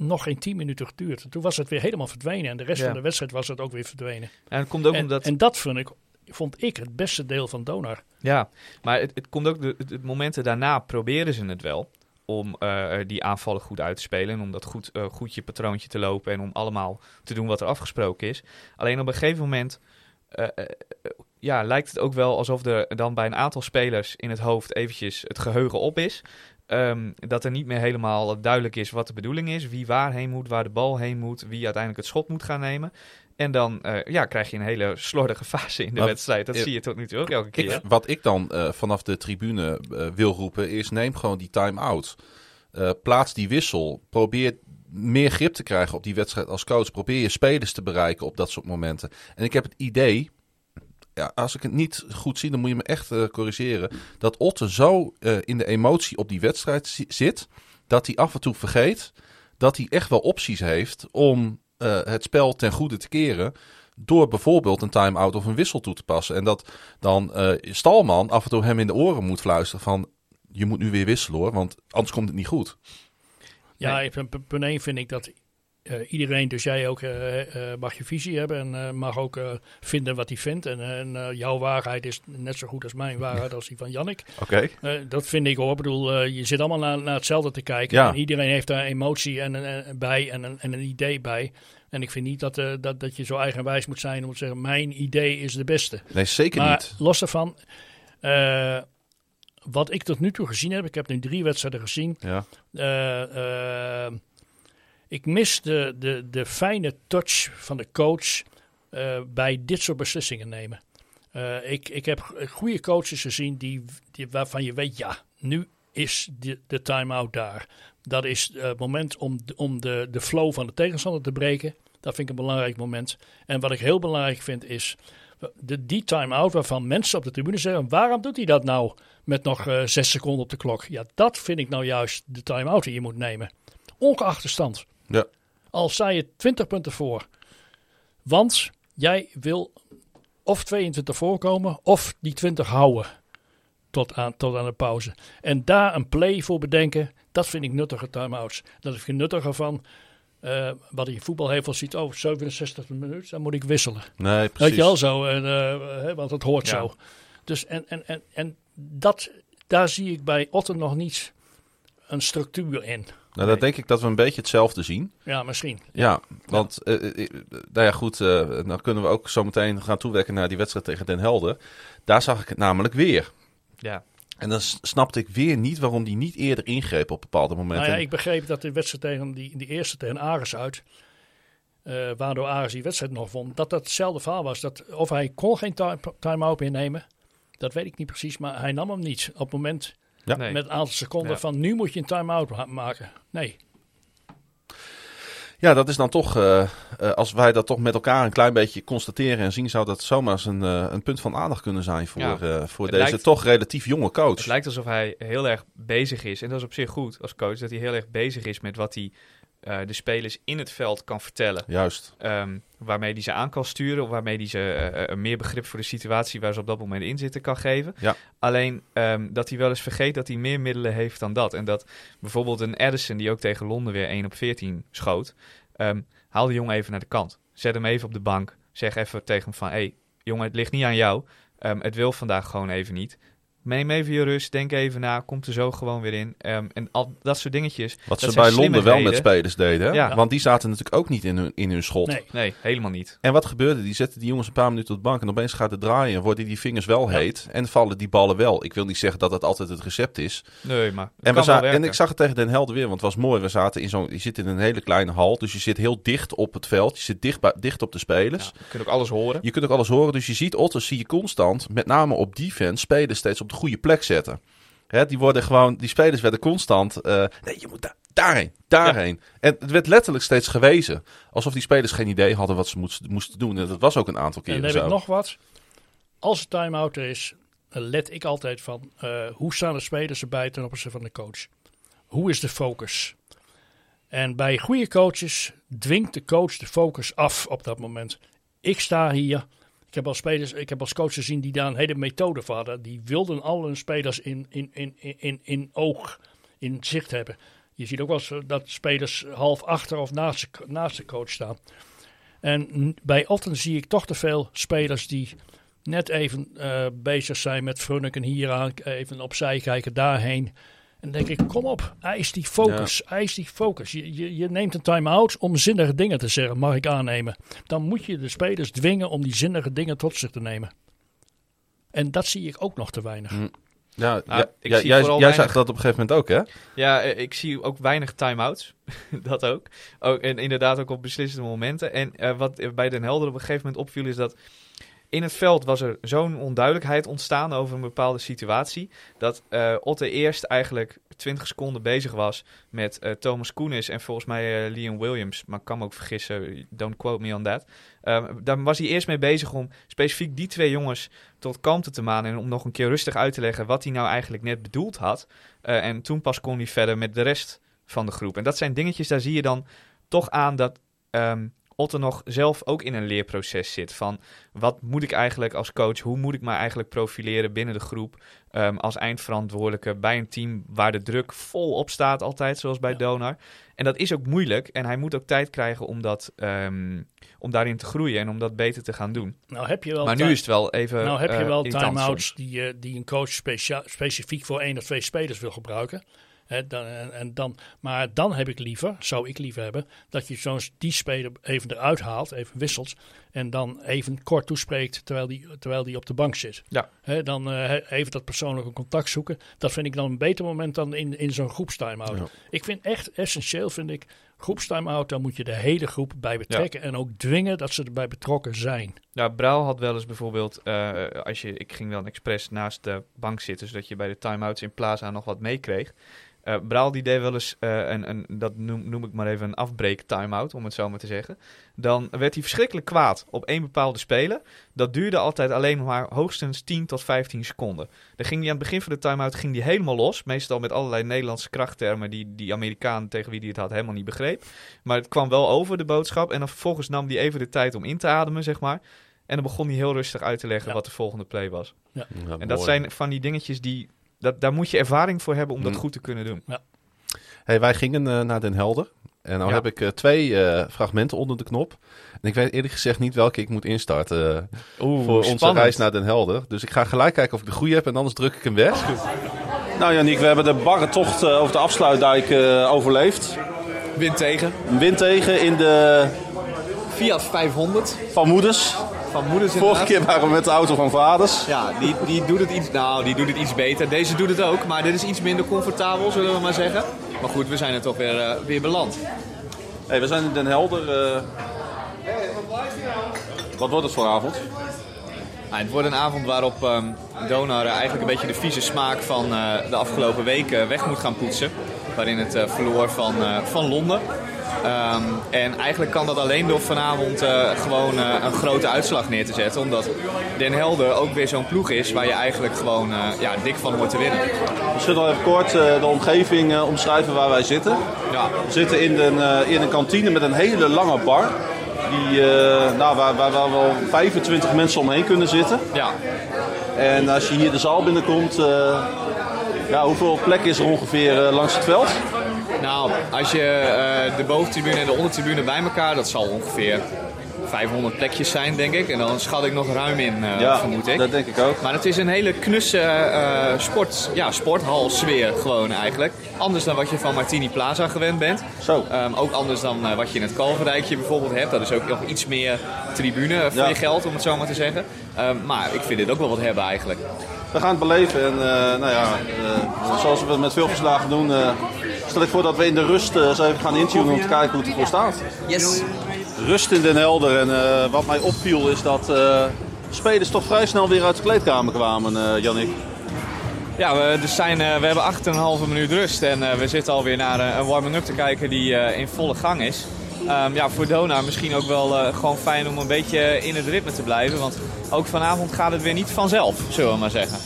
nog geen tien minuten geduurd. Toen was het weer helemaal verdwenen en de rest Ja. van de wedstrijd was het ook weer verdwenen. En het komt ook en, omdat... en dat vond ik, vond ik het beste deel van Donar. Ja, maar het, het komt ook de, momenten daarna proberen ze het wel. Om eh, die aanvallen goed uit te spelen. En om dat goed, goed je patroontje te lopen. En om allemaal te doen wat er afgesproken is. Alleen op een gegeven moment. eh, ja, lijkt het ook wel alsof er dan bij een aantal spelers in het hoofd eventjes het geheugen op is. Ehm, dat er niet meer helemaal duidelijk is wat de bedoeling is. Wie waarheen moet, waar de bal heen moet. Wie uiteindelijk het schot moet gaan nemen. En dan eh, ja, krijg je een hele slordige fase in de wedstrijd. Dat zie je tot nu toe ook elke keer. Ik, wat ik dan eh, vanaf de tribune eh, wil roepen is neem gewoon die time-out. Plaats die wissel. Probeer meer grip te krijgen op die wedstrijd als coach. Probeer je spelers te bereiken op dat soort momenten. En ik heb het idee, ja, als ik het niet goed zie, dan moet je me echt eh, corrigeren. Dat Otte zo eh, in de emotie op die wedstrijd zi- zit, dat hij af en toe vergeet dat hij echt wel opties heeft om eh, het spel ten goede te keren. Door bijvoorbeeld een time-out of een wissel toe te passen. En dat dan Stalman af en toe hem in de oren moet fluisteren van... Je moet nu weer wisselen hoor, want anders komt het niet goed. Ja, punt punt één vind ik dat eh, iedereen, dus jij ook, eh, eh, mag je visie hebben en mag ook vinden wat hij vindt. En, en jouw waarheid is net zo goed als mijn waarheid als die van Jannik. Oké. Dat vind ik hoor. Ik bedoel, je zit allemaal naar, naar hetzelfde te kijken. Ja. En iedereen heeft daar emotie en, en, bij en, een- en een idee bij. En ik vind niet dat, dat, dat je zo eigenwijs moet zijn om te zeggen, mijn idee is de beste. Nee, zeker maar niet. los daarvan, wat ik tot nu toe gezien heb, ik heb nu drie wedstrijden gezien. Ja. Ik mis de, de, de fijne touch van de coach eh, bij dit soort beslissingen nemen. Eh, ik, ik heb goede coaches gezien die, die, waarvan je weet, ja, nu is de, de time-out daar. Dat is het moment om, om de, de flow van de tegenstander te breken. Dat vind ik een belangrijk moment. En wat ik heel belangrijk vind is, de, die time-out waarvan mensen op de tribune zeggen, waarom doet hij dat nou met nog eh, zes seconden op de klok? Ja, dat vind ik nou juist de time-out die je moet nemen. Ongeacht de stand. Ja. Al sta je 20 punten voor. Want jij wil of 22 voorkomen of die 20 houden tot aan, tot aan de pauze. En daar een play voor bedenken, dat vind ik nuttige time-outs. Dat is nuttiger van eh, wat je in voetbal heel veel ziet. Oh, 67 minuut, dan moet ik wisselen. Nee, Weet precies. je wel zo, en, eh, hè, want het hoort Ja. zo. Dus en, en, en, en dat, daar zie ik bij Otten nog niet een structuur in. Nou, dan denk ik dat we een beetje hetzelfde zien. Ja, misschien. Ja, want eh, eh, eh, nou ja, goed, dan kunnen we ook zo meteen gaan toewerken naar die wedstrijd tegen Den Helder. Daar zag ik het namelijk weer. Ja, En dan snapte ik weer niet waarom die niet eerder ingreep op bepaalde momenten. Nou ja, ik begreep dat de wedstrijd tegen die, die eerste tegen Ares uit, waardoor Ares die wedstrijd nog won, dat dat hetzelfde verhaal was. Dat, of hij kon geen time- time-out meer nemen, dat weet ik niet precies, maar hij nam hem niet. Op het moment Ja. nee. met een aantal seconden Ja. van nu moet je een time-out ma- maken. Nee, Ja, dat is dan toch, eh, eh, als wij dat toch met elkaar een klein beetje constateren en zien, zou dat zomaar eens een, eh, een punt van aandacht kunnen zijn voor, Ja. eh, voor Het deze lijkt- toch relatief jonge coach. Het lijkt alsof hij heel erg bezig is. En dat is op zich goed als coach. Dat hij heel erg bezig is met wat hij eh, de spelers in het veld kan vertellen. Juist. Ehm, waarmee hij ze aan kan sturen. Of waarmee hij ze eh, eh, meer begrip voor de situatie waar ze op dat moment in zitten kan geven. Ja. Alleen ehm, dat hij wel eens vergeet dat hij meer middelen heeft dan dat. En dat bijvoorbeeld een Edison die ook tegen Londen weer 1 op 14 schoot. ehm, haal de jongen even naar de kant. Zet hem even op de bank. Zeg even tegen hem van... Hé, hey, jongen, het ligt niet aan jou. Het wil vandaag gewoon even niet. Neem even je rust, denk even na, komt er zo gewoon weer in. Ehm, en al dat soort dingetjes. Wat dat ze bij Londen wel met spelers deden. Hè? Ja. Want die zaten natuurlijk ook niet in hun, in hun schot. nee. Nee, helemaal niet. En wat gebeurde? Die zetten die jongens een paar minuten op de bank en opeens gaat het draaien. en Worden die vingers wel Ja. heet en vallen die ballen wel. Ik wil niet zeggen dat dat altijd het recept is. Nee, maar het En, we kan za- wel en ik zag het tegen Den Helder weer, want het was mooi. We zaten in zo'n, je zit in een hele kleine hal, dus je zit heel dicht op het veld. Je zit dicht, bij, dicht op de spelers. Ja, je kunt ook alles horen. Je kunt ook alles horen, dus je ziet Otters zie je constant, met name op defense, spelers steeds op de goede plek zetten. Hè, die worden gewoon, die spelers werden constant, eh, nee, je moet daar, daarheen, daarheen. En het werd letterlijk steeds gewezen, alsof die spelers geen idee hadden wat ze moesten, moesten doen. En dat was ook een aantal En keren dan zo. heb ik nog wat. Als het time-out er is, dan let ik altijd van eh, hoe staan de spelers erbij ten opzichte van de coach. Hoe is de focus? En bij goede coaches dwingt de coach de focus af op dat moment. Ik sta hier. Ik heb als spelers, ik heb als coach gezien die daar een hele methode voor hadden. Die wilden al hun spelers in, in, in, in, in, oog, in zicht hebben. Je ziet ook wel eh, dat spelers half achter of naast, de- naast de coach staan. En bij Otten zie ik toch te veel spelers die net even eh, bezig zijn met Frunniken hier aan, even opzij kijken, daarheen. En dan denk ik, kom op, eis die focus, eis die focus. Je, je, je neemt een time-out om zinnige dingen te zeggen, mag ik aannemen. Dan moet je de spelers dwingen om die zinnige dingen tot zich te nemen. En dat zie ik ook nog te weinig. Hm. Ja, Nou, ja, ik ja, zie jij, jij zag dat op een gegeven moment ook, hè? Ja, eh, ik zie ook weinig time-outs. [LAUGHS] dat ook. ook. En inderdaad ook op beslissende momenten. En eh, wat bij Den Helder op een gegeven moment opviel is dat... In het veld was er zo'n onduidelijkheid ontstaan over een bepaalde situatie. Dat eh Otte eerst eigenlijk 20 seconden bezig was met eh, Thomas Koenis en volgens mij eh, Liam Williams. Maar ik kan me ook vergissen, don't quote me on that. Ehm, daar was hij eerst mee bezig om specifiek die twee jongens tot kalmte te manen. En om nog een keer rustig uit te leggen wat hij nou eigenlijk net bedoeld had. En toen pas kon hij verder met de rest van de groep. En dat zijn dingetjes, daar zie je dan toch aan dat ehm Otte nog zelf ook in een leerproces zit. Van wat moet ik eigenlijk als coach, hoe moet ik me eigenlijk profileren binnen de groep ehm, als eindverantwoordelijke bij een team waar de druk vol op staat altijd, zoals bij Ja. Donar. En dat is ook moeilijk en hij moet ook tijd krijgen om, dat, ehm, om daarin te groeien en om dat beter te gaan doen. Nou heb je wel maar nu is het wel even nou heb je eh, wel time-outs die, eh, die een coach specifiek voor één of twee spelers wil gebruiken. Dan, en, dan, maar dan heb ik liever, zou ik liever hebben, dat je zo'n die speler even eruit haalt, even wisselt. En dan even kort toespreekt terwijl die, terwijl die op de bank zit. Ja. Dan eh, even dat persoonlijke contact zoeken. Dat vind ik dan een beter moment dan in, in zo'n groepstime-out. Ja. Ik vind echt essentieel, vind ik, groepstime-out, daar moet je de hele groep bij betrekken. En ook dwingen dat ze erbij betrokken zijn. Ja, Brouw had wel eens bijvoorbeeld, eh, als je, ik ging dan expres naast de bank zitten, zodat je bij de time-outs in Plaza nog wat meekreeg. Eh Brouw die deed wel eens eh, een, een, dat noem, noem ik maar even een afbreek time-out, om het zo maar te zeggen. Dan werd hij verschrikkelijk kwaad op één bepaalde speler. Dat duurde altijd alleen maar hoogstens 10 tot 15 seconden. Dan ging hij aan het begin van de time-out ging hij helemaal los. Meestal met allerlei Nederlandse krachttermen die die Amerikaan tegen wie hij het had helemaal niet begreep. Maar het kwam wel over, de boodschap. En dan vervolgens nam hij even de tijd om in te ademen, zeg maar. En dan begon hij heel rustig uit te leggen Ja. wat de volgende play was. Ja, En dat mooi. zijn van die dingetjes die... Dat, daar moet je ervaring voor hebben om dat Mm. goed te kunnen doen. Hey, wij gingen eh, naar Den Helder. En nou Ja. heb ik eh, twee eh, fragmenten onder de knop. En ik weet eerlijk gezegd niet welke ik moet instarten eh, Oeh, voor onze reis naar Den Helder. Dus ik ga gelijk kijken of ik de goede heb en anders druk ik hem weg. Nou Janiek, we hebben de barre tocht eh, over de afsluitdijk eh, overleefd. Wind tegen. Wind tegen in de Fiat 500 Van Moeders. van moeders Vorige inderdaad. keer waren we met de auto van vaders. Ja, die, die, doet het iets, nou, die doet het iets beter. Deze doet het ook, maar dit is iets minder comfortabel, zullen we maar zeggen. Maar goed, we zijn er toch weer, weer beland. Hey, we zijn in Den Helder. eh. Wat wordt het voor avond? Nou, het wordt een avond waarop ehm Donar eigenlijk een beetje de vieze smaak van eh, de afgelopen weken weg moet gaan poetsen. Waarin het eh, verloor van, eh, van Londen. Ehm, en eigenlijk kan dat alleen door vanavond eh, gewoon eh, een grote uitslag neer te zetten. Omdat Den Helder ook weer zo'n ploeg is waar je eigenlijk gewoon eh, ja, dik van hoort te winnen. We zullen wel even kort eh, de omgeving eh, omschrijven waar wij zitten. Ja, We zitten in een, eh, in een kantine met een hele lange bar. Die, eh, nou, waar, waar, waar wel 25 mensen omheen kunnen zitten. ja. En als je hier de zaal binnenkomt, eh, ja, hoeveel plek is er ongeveer eh, langs het veld? Nou, als je de boventribune en de ondertribune bij elkaar, dat zal ongeveer 500 plekjes zijn, denk ik. En dan schat ik nog ruim in, eh, vermoed ik. dat denk ik ook. Maar het is een hele knusse eh, sport, ja, sporthal-sfeer gewoon eigenlijk. Anders dan wat je van Martini Plaza gewend bent. Zo. Ehm, ook anders dan eh, wat je in het Kalverrijkje bijvoorbeeld hebt. Dat is ook nog iets meer tribune voor Ja. je geld, om het zo maar te zeggen. Ehm, maar ik vind dit ook wel wat hebben eigenlijk. We gaan het beleven en eh, nou ja, eh, zoals we het met veel verslagen doen, eh, stel ik voor dat we in de rust eens even gaan intunen om te kijken hoe het ervoor staat. Yes. Rust in Den Helder en eh, wat mij opviel is dat eh, spelers toch vrij snel weer uit de kleedkamer kwamen, eh Jannik. Ja, we, er zijn, we hebben 8,5 minuut rust en we zitten alweer naar een warming-up te kijken die in volle gang is. Ehm, ja, voor Dona misschien ook wel gewoon fijn om een beetje in het ritme te blijven. Want ook vanavond gaat het weer niet vanzelf, zullen we maar zeggen.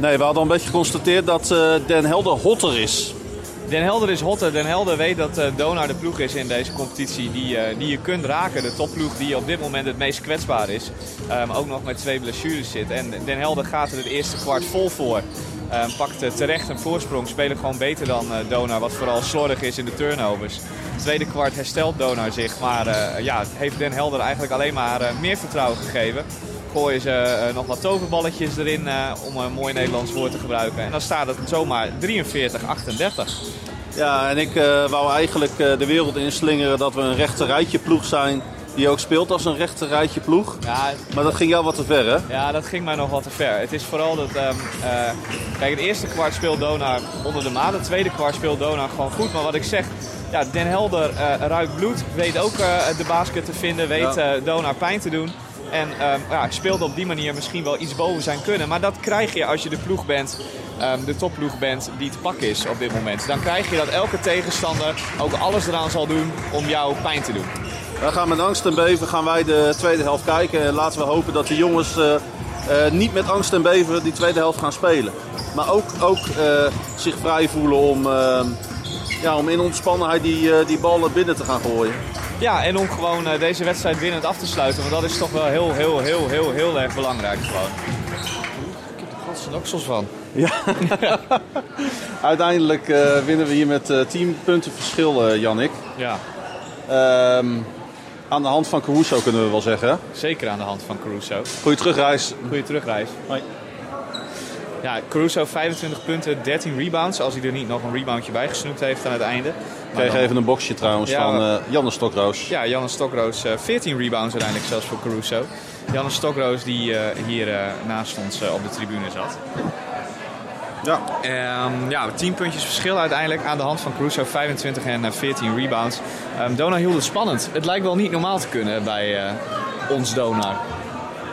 Nee, we hadden een beetje geconstateerd dat Den Helder hotter is. Den Helder is hotter. Den Helder weet dat eh Donar de ploeg is in deze competitie die, eh, die je kunt raken. De topploeg die op dit moment het meest kwetsbaar is. Ehm, ook nog met twee blessures zit. En Den Helder gaat er het eerste kwart vol voor. Ehm, pakt eh, terecht een voorsprong. Spelen gewoon beter dan eh Donar. Wat vooral slordig is in de turnovers. Tweede kwart herstelt Donar zich. Maar eh, ja, heeft Den Helder eigenlijk alleen maar meer vertrouwen gegeven. Gooien ze nog wat toverballetjes erin om een mooi Nederlands woord te gebruiken. En dan staat het zomaar 43-38. Ja, en ik wou eigenlijk de wereld inslingeren dat we een rechter rijtje ploeg zijn die ook speelt als een rechter rijtje ploeg. Ja, Maar dat ging jou wat te ver, hè? Ja, dat ging mij nog wat te ver. Het is vooral dat. ehm, eh, kijk, het eerste kwart speelt Dona onder de maat. Het tweede kwart speelt Dona gewoon goed. Maar wat ik zeg, ja, Den Helder eh, ruikt bloed. Weet ook eh, de basket te vinden. Weet Ja. eh, Dona pijn te doen. En ehm, ja, speelt op die manier misschien wel iets boven zijn kunnen. Maar dat krijg je als je de ploeg bent, ehm, de topploeg bent die te pakken is op dit moment. Dan krijg je dat elke tegenstander ook alles eraan zal doen om jou pijn te doen. We gaan met angst en beven gaan wij de tweede helft kijken. En laten we hopen dat de jongens eh, eh, niet met angst en beven die tweede helft gaan spelen. Maar ook, ook eh, zich vrij voelen om, ja, om in ontspannenheid die, die bal naar binnen te gaan gooien. Ja, en om gewoon deze wedstrijd winnend af te sluiten. Want dat is toch wel heel, heel, heel, heel, heel erg belangrijk gewoon. Ik heb er godsen van. [LAUGHS] Uiteindelijk eh, winnen we hier met eh 10 punten verschil, Jannik. Ja, Ehm, aan de hand van Caruso kunnen we wel zeggen. zeker aan de hand van Caruso. Goeie terugreis. Goeie terugreis. Hoi. Ja, Caruso 25 punten, 13 rebounds. Als hij er niet nog een reboundje bij gesnoept heeft aan het einde. Ik kreeg dan- even een boxje trouwens Ja. van eh Janne Stokroos. Ja, Janne Stokroos, eh, 14 rebounds uiteindelijk zelfs voor Caruso. Janne Stokroos die eh, hier eh, naast ons eh, op de tribune zat. Ja. Ehm, ja, 10 puntjes verschil uiteindelijk aan de hand van Caruso. 25 en eh, 14 rebounds. Ehm Dona hield het spannend. Het lijkt wel niet normaal te kunnen bij eh, ons Donar.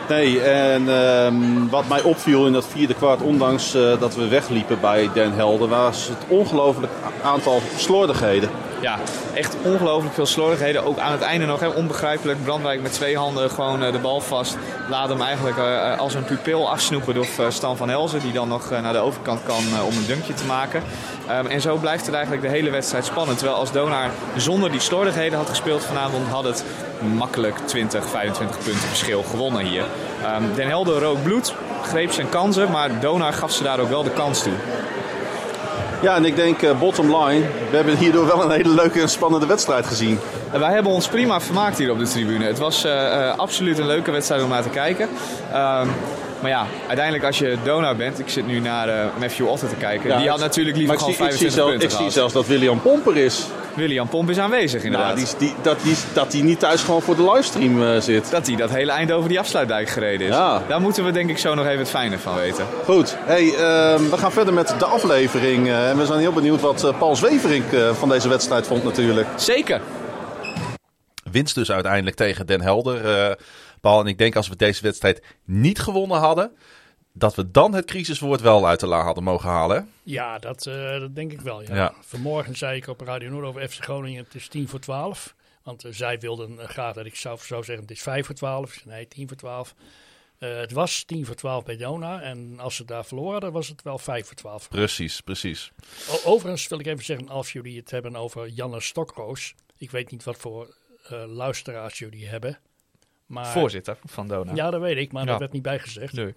Nee, en ehm, wat mij opviel in dat vierde kwart, ondanks eh, dat we wegliepen bij Den Helder, was het ongelooflijk aantal slordigheden. Ja, echt ongelooflijk veel slordigheden. Ook aan het einde nog, hè, onbegrijpelijk. Brandwijk met twee handen gewoon eh, de bal vast. Laat hem eigenlijk eh, eh, als een pupil afsnoepen door Stan van Helzen. Die dan nog naar de overkant kan om een dunkje te maken. Ehm, en zo blijft het eigenlijk de hele wedstrijd spannend. Terwijl als Donar zonder die slordigheden had gespeeld vanavond, had het makkelijk 20, 25 punten verschil gewonnen hier. Ehm, Den Helder rook bloed, greep zijn kansen, maar Donar gaf ze daar ook wel de kans toe. Ja, en ik denk, eh, bottom line, we hebben hierdoor wel een hele leuke en spannende wedstrijd gezien. En wij hebben ons prima vermaakt hier op de tribune. Het was eh, eh, absoluut een leuke wedstrijd om naar te kijken. Maar ja, uiteindelijk als je donor bent, ik zit nu naar eh, Matthew Otter te kijken. Ja, die had natuurlijk liever gewoon zie, ik zie 25 zelf- punten Ik zie zelfs dat William Pomper is. William Pomp is aanwezig inderdaad. Nou, die, is- die, dat hij dat die niet thuis gewoon voor de livestream eh, zit. Dat hij dat hele eind over die afsluitdijk gereden is. Ja. Daar moeten we denk ik zo nog even het fijne van weten. Goed, hey, ehm, we gaan verder met de aflevering. eh, en we zijn heel benieuwd wat eh, Paul Zweverink eh, van deze wedstrijd vond natuurlijk. Zeker. Winst dus uiteindelijk tegen Den Helder. Paul, en ik denk als we deze wedstrijd niet gewonnen hadden, dat we dan het crisiswoord wel uit de la hadden mogen halen. Ja, dat, eh, dat denk ik wel. Ja. Ja. Vanmorgen zei ik op Radio Noord over FC Groningen, het is 10 voor 12. Want eh, zij wilden eh, graag dat ik zou, zou zeggen, het is 5 voor 12. Ik zei, nee, 10 voor 12. Eh, het was 10 voor 12 bij Dona. En als ze daar verloren hadden, was het wel 5 voor 12. Precies, precies. O- overigens wil ik even zeggen, als jullie het hebben over Janne Stokroos. Ik weet niet wat voor luisteraars jullie hebben. Maar, Voorzitter van Dona. Ja, dat weet ik, maar Ja. dat werd niet bijgezegd. Nee.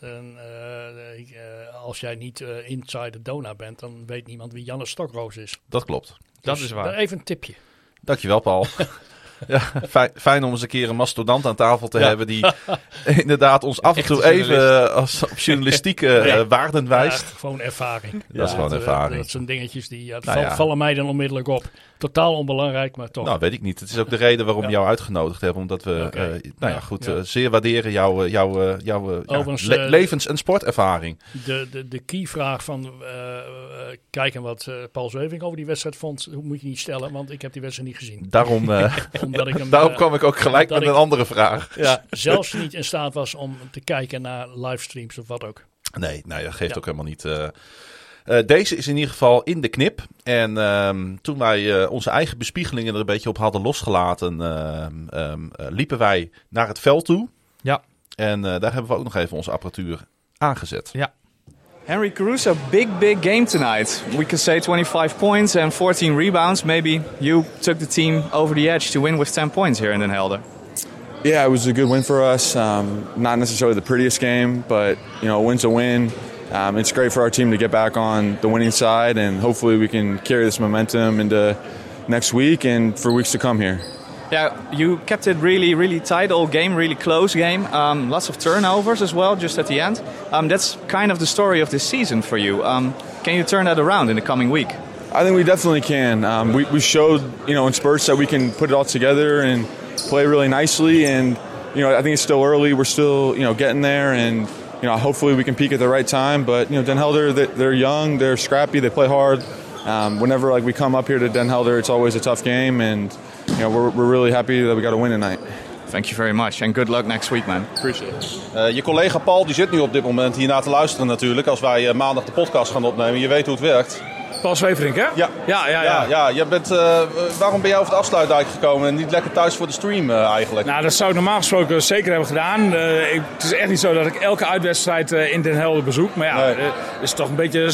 En, eh, ik, eh, als jij niet eh inside Dona bent, dan weet niemand wie Janne Stokroos is. Dat klopt. Dat Dus is waar. Even een tipje. Dankjewel, Paul. [LAUGHS] ja, fijn, fijn om eens een keer een mastodant aan tafel te Ja. hebben die [LAUGHS] inderdaad ons af en toe even eh, als, op journalistieke eh, Ja. waarden wijst. Ja, gewoon ervaring. Dat is gewoon eh, ervaring. Dat zijn dingetjes die Nou val- vallen mij dan onmiddellijk op. Totaal onbelangrijk, maar toch. Nou, weet ik niet. Het is ook de reden waarom we jou uitgenodigd hebben. Omdat we, eh, nou ja, goed, eh, zeer waarderen jouw, eh, jouw, eh, jouw eh, le- eh, levens- en sportervaring. De, de, de keyvraag van eh, eh, kijken wat eh, Paul Zweving over die wedstrijd vond, hoe moet je niet stellen, want ik heb die wedstrijd niet gezien. Daarom, eh, [LAUGHS] [LAUGHS] Omdat ik [LAUGHS] hem daarom eh, kwam ik ook gelijk met ik- een andere vraag. [LAUGHS] ja, zelfs niet in staat was om te kijken naar livestreams of wat ook. Nee, nee dat geeft Ja. ook helemaal niet. eh. Eh, deze is in ieder geval in de knip. En ehm, toen wij eh, onze eigen bespiegelingen er een beetje op hadden losgelaten, ehm, ehm, eh, liepen wij naar het veld toe. Ja. En eh, daar hebben we ook nog even onze apparatuur aangezet. Henry Caruso, big, big game tonight. We could say 25 points and 14 rebounds. Maybe you took the team over the edge to win with 10 points here in Den Helder. Yeah, it was a good win for us. Um, not necessarily the prettiest game, but you know, a win's a win. Um, it's great for our team to get back on the winning side, and hopefully we can carry this momentum into next week and for weeks to come here. Yeah, you kept it really, really tight all game, really close game. Um, lots of turnovers as well, just at the end. Um, that's kind of the story of this season for you. Um, can you turn that around in the coming week? I think we definitely can. Um, we, we showed, you know, in spurts that we can put it all together and play really nicely. And you know, I think it's still early. We're still, you know, getting there, and you know, hopefully we can peak at the right time. But you know, Den Helder, they- they're young, they're scrappy, they play hard. Um, whenever like we come up here to Den Helder, it's always a tough game, and you know, we're, we're really happy that we got a win tonight. Thank you very much, and good luck next week, man. Appreciate it. Eh, je collega Paul die zit nu op dit moment hierna te luisteren natuurlijk. Als wij eh, maandag de podcast gaan opnemen. Je weet hoe het werkt. Paul Zweverink, hè? Ja. Ja, ja, Ja, ja. ja, je bent, eh, waarom ben jij over de afsluitdijk gekomen en niet lekker thuis voor de stream eh, eigenlijk? Nou, dat zou ik normaal gesproken zeker hebben gedaan. Eh, ik, het is echt niet zo dat ik elke uitwedstrijd in Den Helder bezoek. Maar ja, Nee. er is toch een beetje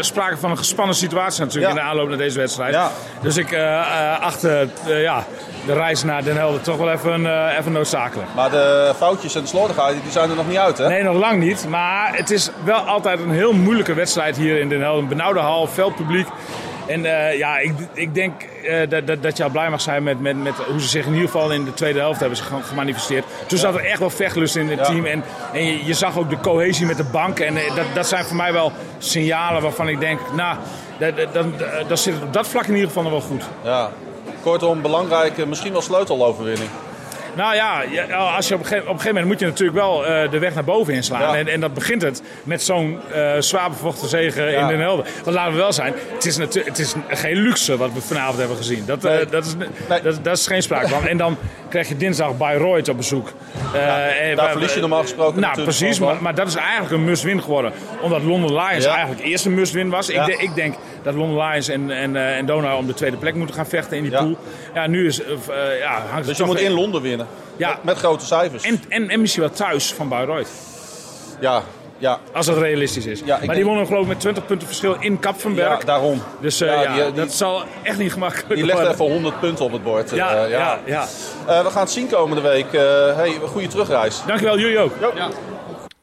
sprake van een gespannen situatie natuurlijk Ja. in de aanloop naar deze wedstrijd. Ja. Dus ik achter ja, de reis naar Den Helder toch wel even, even noodzakelijk. Maar de foutjes en de slordigheden die zijn er nog niet uit, hè? Nee, nog lang niet. Maar het is wel altijd een heel moeilijke wedstrijd hier in Den Helder. Een benauwde hal, veel publiek. En eh, ja, ik, ik denk eh, dat, dat, dat je al blij mag zijn met, met, met hoe ze zich in ieder geval in de tweede helft hebben gemanifesteerd. Toen zat er echt wel vechtlust in het Ja. team. En, en je, je zag ook de cohesie met de bank. En eh, dat, dat zijn voor mij wel signalen waarvan ik denk, nou, dat, dat, dan zit het op dat vlak in ieder geval nog wel goed. Ja. Kortom, belangrijke, misschien wel sleuteloverwinning. Nou ja, ja, als je op, een gegeven, op een gegeven moment moet je natuurlijk wel eh, de weg naar boven inslaan. Ja. En, en dat begint het met zo'n eh zwaar bevochten zege Ja. in Den Helder. Want laten we wel zijn, het is, het is geen luxe wat we vanavond hebben gezien. Dat, eh, Nee. dat, is, Nee. dat, dat is geen sprake van. En dan krijg je dinsdag Bayreuth op bezoek. En daar waar- verlies je normaal gesproken Nou, precies. Maar, maar dat is eigenlijk een must-win geworden. Omdat London Lions Ja. eigenlijk eerst een must-win was. Ja. Ik, de- ik denk dat London Lions en, en, eh, en Donau om de tweede plek moeten gaan vechten in die Ja. pool. Ja, nu is, eh, eh, ja, hangt het Dus je moet in Londen winnen. Ja. Met, met grote cijfers. en, en, en misschien wel thuis van Bayreuth. Ja, ja. Als dat realistisch is. Ja, maar die wonnen geloof ik met 20 punten verschil in Kapvenberg. ja, daarom. dus eh, Ja, ja, die- die- dat zal echt niet gemakkelijk Die legt worden. even 100 punten op het bord. Ja, Eh, ja, ja. Eh, we gaan het zien komende week. Eh hey, goede terugreis. Dankjewel, jullie ook.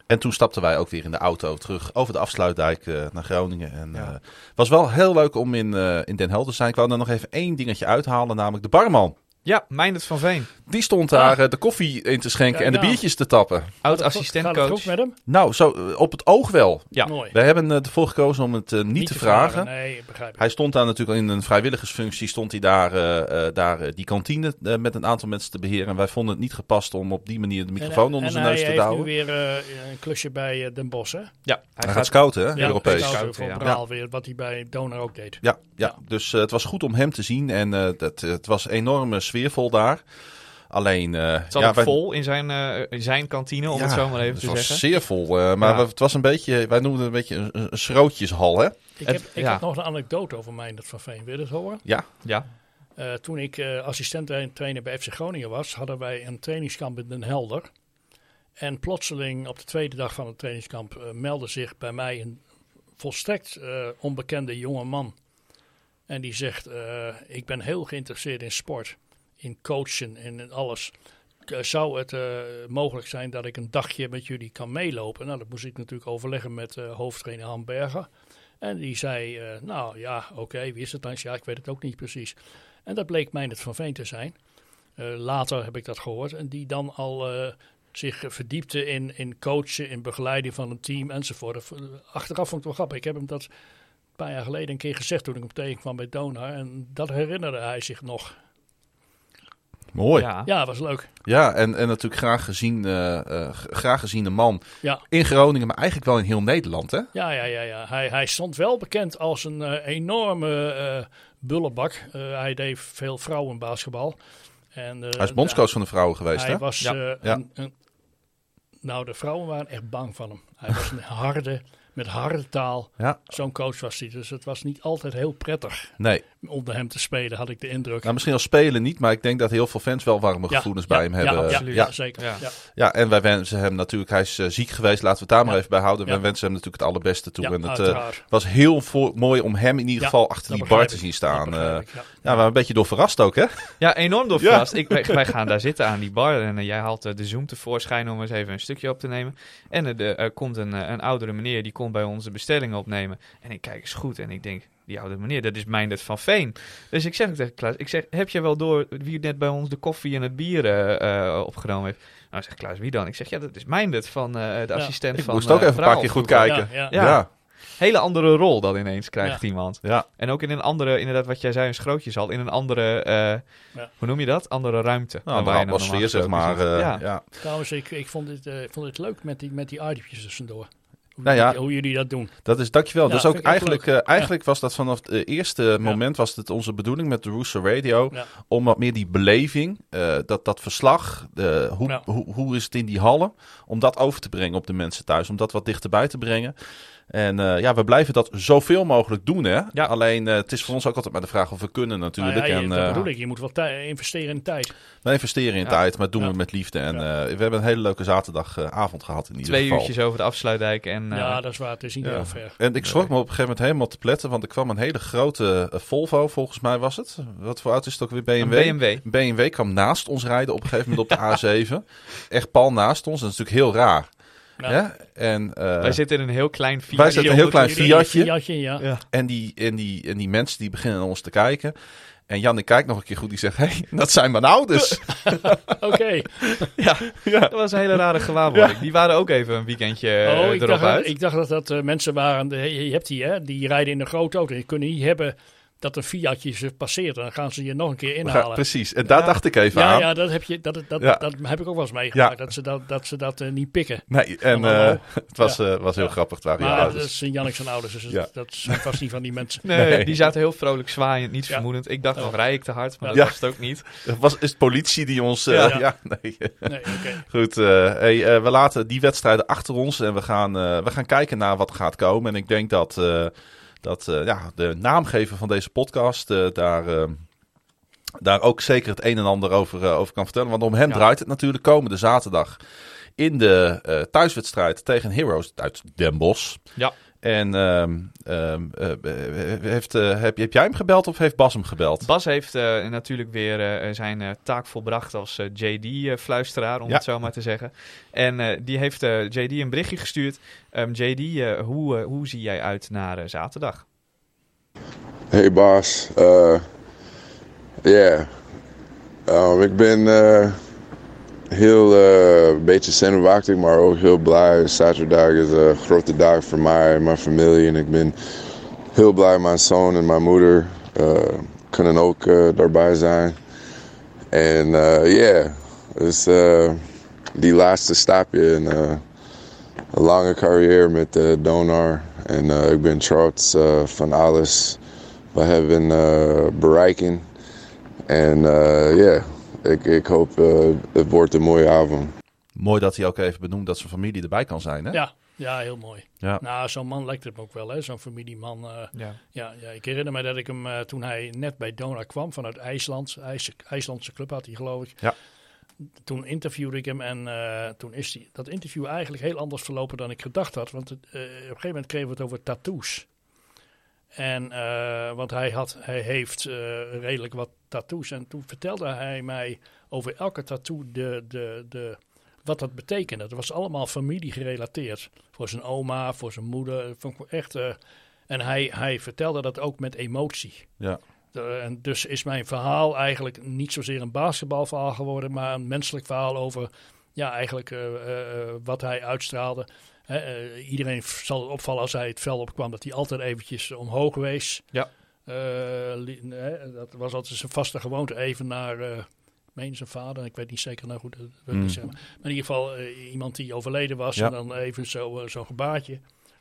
En toen stapten wij ook weer in de auto terug over de afsluitdijk eh, naar Groningen. En eh, het was wel heel leuk om in, eh, in Den Helder te zijn. Ik wou er nog even één dingetje uithalen, namelijk de barman. Ja, Meindert van Veen. Die stond daar eh, de koffie in te schenken en de biertjes te tappen. Oud Gaat het goed assistentcoach. met hem? Nou, zo eh, op het oog wel. Ja. Mooi. Wij hebben eh, ervoor gekozen om het eh, niet, te vragen. Nee, begrijp ik. Hij stond daar natuurlijk in een vrijwilligersfunctie, stond hij daar, daar die kantine met een aantal mensen te beheren. En wij vonden het niet gepast om op die manier de microfoon onder en zijn hij neus te heeft douwen. nu weer een klusje bij Den Bosch, hè? Ja, Hij gaat scouten, hè, Ja, Europees. scouten Scouten, voor ja. Braal weer, wat hij bij Donor ook deed. Ja, ja. Ja. dus eh, het was goed om hem te zien en eh, dat, het was enorm eh, sfeervol daar. Alleen, eh Het zat ja, wij- vol in zijn, eh, in zijn kantine, om ja, het zo maar even het te was zeggen. zeer vol, eh, maar Ja. het was een beetje, wij noemden het een beetje een, een schrootjeshal, hè? Ik, Het- heb, ik heb nog een anekdote over Meindert van Veen. Wil je dat horen? Ja, Ja, Eh, toen ik eh assistent trainer bij FC Groningen was, hadden wij een trainingskamp in Den Helder. En plotseling op de tweede dag van het trainingskamp meldde zich bij mij een volstrekt eh, onbekende jonge man. En die zegt, eh, ik ben heel geïnteresseerd in sport, in coachen en in alles. Zou het eh, mogelijk zijn dat ik een dagje met jullie kan meelopen? Nou, dat moest ik natuurlijk overleggen met eh, hoofdtrainer Han Berger. En die zei, nou ja, oké, wie is het dan? Ja, ik weet het ook niet precies. En dat bleek Meindert van Veen te zijn. Later heb ik dat gehoord. En die dan al zich verdiepte in, in coachen, in begeleiding van een team enzovoort. Achteraf vond ik het wel grappig. Ik heb hem dat paar jaar geleden een keer gezegd toen ik hem tegenkwam bij Donar. En dat herinnerde hij zich nog. mooi. ja. Ja, was leuk. Ja, en, en natuurlijk graag gezien, eh, eh, g- graag geziene man Ja, in Groningen, maar eigenlijk wel in heel Nederland, hè? ja, ja, ja. ja. Hij, hij stond wel bekend als een eh, enorme eh bullebak. Eh, hij deed veel vrouwenbasketbal. En, eh, Hij is bondscoach van de vrouwen geweest, Hij hè? was Ja. Ja. een, een- nou, de vrouwen waren echt bang van hem. Hij was een harde, met harde taal. Ja, Zo'n coach was hij. Dus het was niet altijd heel prettig nee. Onder hem te spelen, had ik de indruk. Nou, misschien als spelen niet, maar ik denk dat heel veel fans wel warme gevoelens ja, bij hem ja, hebben. absoluut, ja, ja, zeker. Ja. En wij wensen hem natuurlijk, hij is eh, ziek geweest, laten we het daar maar Ja. even bij houden. Ja. Wij wensen hem natuurlijk het allerbeste toe. Ja, en het eh, was heel mooi om hem in ieder Ja, geval achter die bar te zien staan. Eh, ik, ja. ja, we waren een beetje door verrast ook, hè? Ja, enorm door verrast. Ik, wij, wij gaan daar zitten aan die bar en jij haalt de Zoom tevoorschijn om eens even een stukje op te nemen. En er komt een, een oudere meneer, die komt bij onze bestellingen opnemen. En ik kijk eens goed en ik denk, die oude meneer, dat is Meindert van Veen. Dus ik zeg ook tegen Klaas, ik zeg, heb je wel door wie net bij ons de koffie en het bier eh, eh, opgenomen heeft? Nou zegt Klaas, wie dan? Ik zeg, ja, dat is Meindert van eh, de assistent Ik van moest ook even een keer goed kijken. Ja, Ja, ja. ja. Hele andere rol dan ineens krijgt Ja. iemand. ja. En ook in een andere, inderdaad wat jij zei, een schrootjeshal. In een andere, eh, Ja. hoe noem je dat? Andere ruimte. Nou, een atmosfeer, zeg maar. eh, ja. ja. Trouwens, ik, ik vond het, eh, ik vond het leuk met die, met die itemjes tussendoor. Hoe, Nou ja. jullie- hoe jullie dat doen. Dat is, dankjewel. Ja, is ook eigenlijk, eh, eigenlijk was dat vanaf het eh, eerste moment was het onze bedoeling met de Rooster Radio. Om wat meer die beleving, eh, dat, dat verslag, hoe, hoe, hoe is het in die hallen, om dat over te brengen op de mensen thuis. Om dat wat dichterbij te brengen. En eh, ja, we blijven dat zoveel mogelijk doen, hè? Ja. Alleen, eh, het is voor ons ook altijd maar de vraag of we kunnen natuurlijk. Nou ja, je- en, dat eh, bedoel ik. Je moet wel investeren in tijd. we investeren in Ja. tijd, maar doen Ja. we met liefde. En Ja. eh, we hebben een hele leuke zaterdagavond gehad in ieder Twee geval. uurtjes over de afsluitdijk. En, eh, ja, dat is waar. Het is niet Ja. heel ver. En ik schrok me op een gegeven moment helemaal te pletten, want er kwam een hele grote Volvo, volgens mij was het. Wat voor auto is het ook weer? een BMW? BMW. BMW kwam naast ons rijden op een gegeven moment op de A7. Echt pal naast ons. Dat is natuurlijk heel raar. Ja. En, eh, Wij zitten in een heel klein Fiat. Wij zitten in een heel klein Jullie- Fiatje. Fiatje, ja. Ja. en, die, en, die, en die mensen die beginnen naar ons te kijken. En Jan, ik kijkt nog een keer goed. Die zegt, hé, hey, dat zijn mijn ouders. [LAUGHS] Oké. [LAUGHS] Ja, dat was een hele rare gewaarwording. Die waren ook even een weekendje eh, oh, ik erop dacht, uit. ik dacht dat dat eh, mensen waren. de- je hebt die, hè? Die rijden in een grote auto. Die kunnen niet hebben dat een Fiatje ze passeert. Dan gaan ze je nog een keer gaan- inhalen. Precies. En daar Ja. dacht ik even Ja, aan. ja, dat heb, je, dat, dat, Ja. dat heb ik ook wel eens meegemaakt. Ja. Dat ze dat, dat, ze dat eh, niet pikken. Nee, en eh, [LAUGHS] het was, eh, was heel Ja. grappig. Het waren jouw Maar dat ouders. is Jannik zijn ouders. Dus Ja. dat zijn vast niet van die mensen. [LAUGHS] Nee, Nee. die zaten heel vrolijk zwaaiend, niet Ja. vermoedend. Ik dacht Oh. nog, rij ik te hard? Maar Ja. dat Ja. was het ook niet. Was, is het politie die ons... eh, Ja. [LAUGHS] ja. nee. Nee, oké. Goed, eh, hey, eh, we laten die wedstrijden achter ons en we gaan, eh, we gaan kijken naar wat er gaat komen. En ik denk dat, eh, dat eh, ja, de naamgever van deze podcast eh, daar, eh, daar ook zeker het een en ander over, eh, over kan vertellen. Want om hem Ja. draait het natuurlijk komende zaterdag in de thuiswedstrijd tegen Heroes uit Den Bosch. Ja. En ehm, ehm, eh, heeft, eh, heb, heb jij hem gebeld of heeft Bas hem gebeld? Bas heeft eh, natuurlijk weer eh, zijn eh, taak volbracht als JD-fluisteraar, om Ja. het zo maar te zeggen. En eh, die heeft eh, JD een berichtje gestuurd. Ehm, JD, eh, hoe, eh, hoe zie jij uit naar eh, zaterdag? Hey Bas, uh, yeah. Um, ik ben uh, heel uh, zenuwachtig, maar ook heel blij. Zaterdag is een grote dag voor mij en mijn familie. En ik ben heel blij mijn zoon en mijn moeder uh, kunnen ook uh, daarbij zijn. En uh, yeah, dus uh, die laatste stapje in uh, een lange carrière met uh, Donar. En uh, ik ben trots uh, van alles we hebben uh, uh, ja, ik, ik hoop uh, het wordt een mooie avond. Mooi dat hij ook even benoemt dat zijn familie erbij kan zijn. Hè? Ja, ja, heel mooi. Ja. Nou, zo'n man lijkt het me ook wel, hè? Zo'n familieman. eh, Ja. ja, ja, ik herinner me dat ik hem eh, toen hij net bij Donar kwam vanuit IJsland, IJs, IJslandse club had hij geloof ik. Ja. Toen interviewde ik hem en eh, toen is die, dat interview eigenlijk heel anders verlopen dan ik gedacht had. Want het, eh, op een gegeven moment kregen we het over tattoos. En, eh, want hij, had, hij heeft eh, redelijk wat tattoos. En toen vertelde hij mij over elke tattoo de, de, de, wat dat betekende. Dat was allemaal familie gerelateerd. Voor zijn oma, voor zijn moeder. Vond ik echt, eh, en hij, hij vertelde dat ook met emotie. Ja. En dus is mijn verhaal eigenlijk niet zozeer een basketbalverhaal geworden, maar een menselijk verhaal over ja, eigenlijk eh, eh, wat hij uitstraalde. Iedereen zal het opvallen als hij het veld opkwam dat hij altijd eventjes omhoog wees. Ja. Eh, hè, dat was altijd zijn vaste gewoonte, even naar, eh meen zijn vader, ik weet niet zeker nou goed, dat wil ik Mm. niet zeggen. Maar in ieder geval eh, iemand die overleden was Ja. en dan even zo, zo'n gebaartje.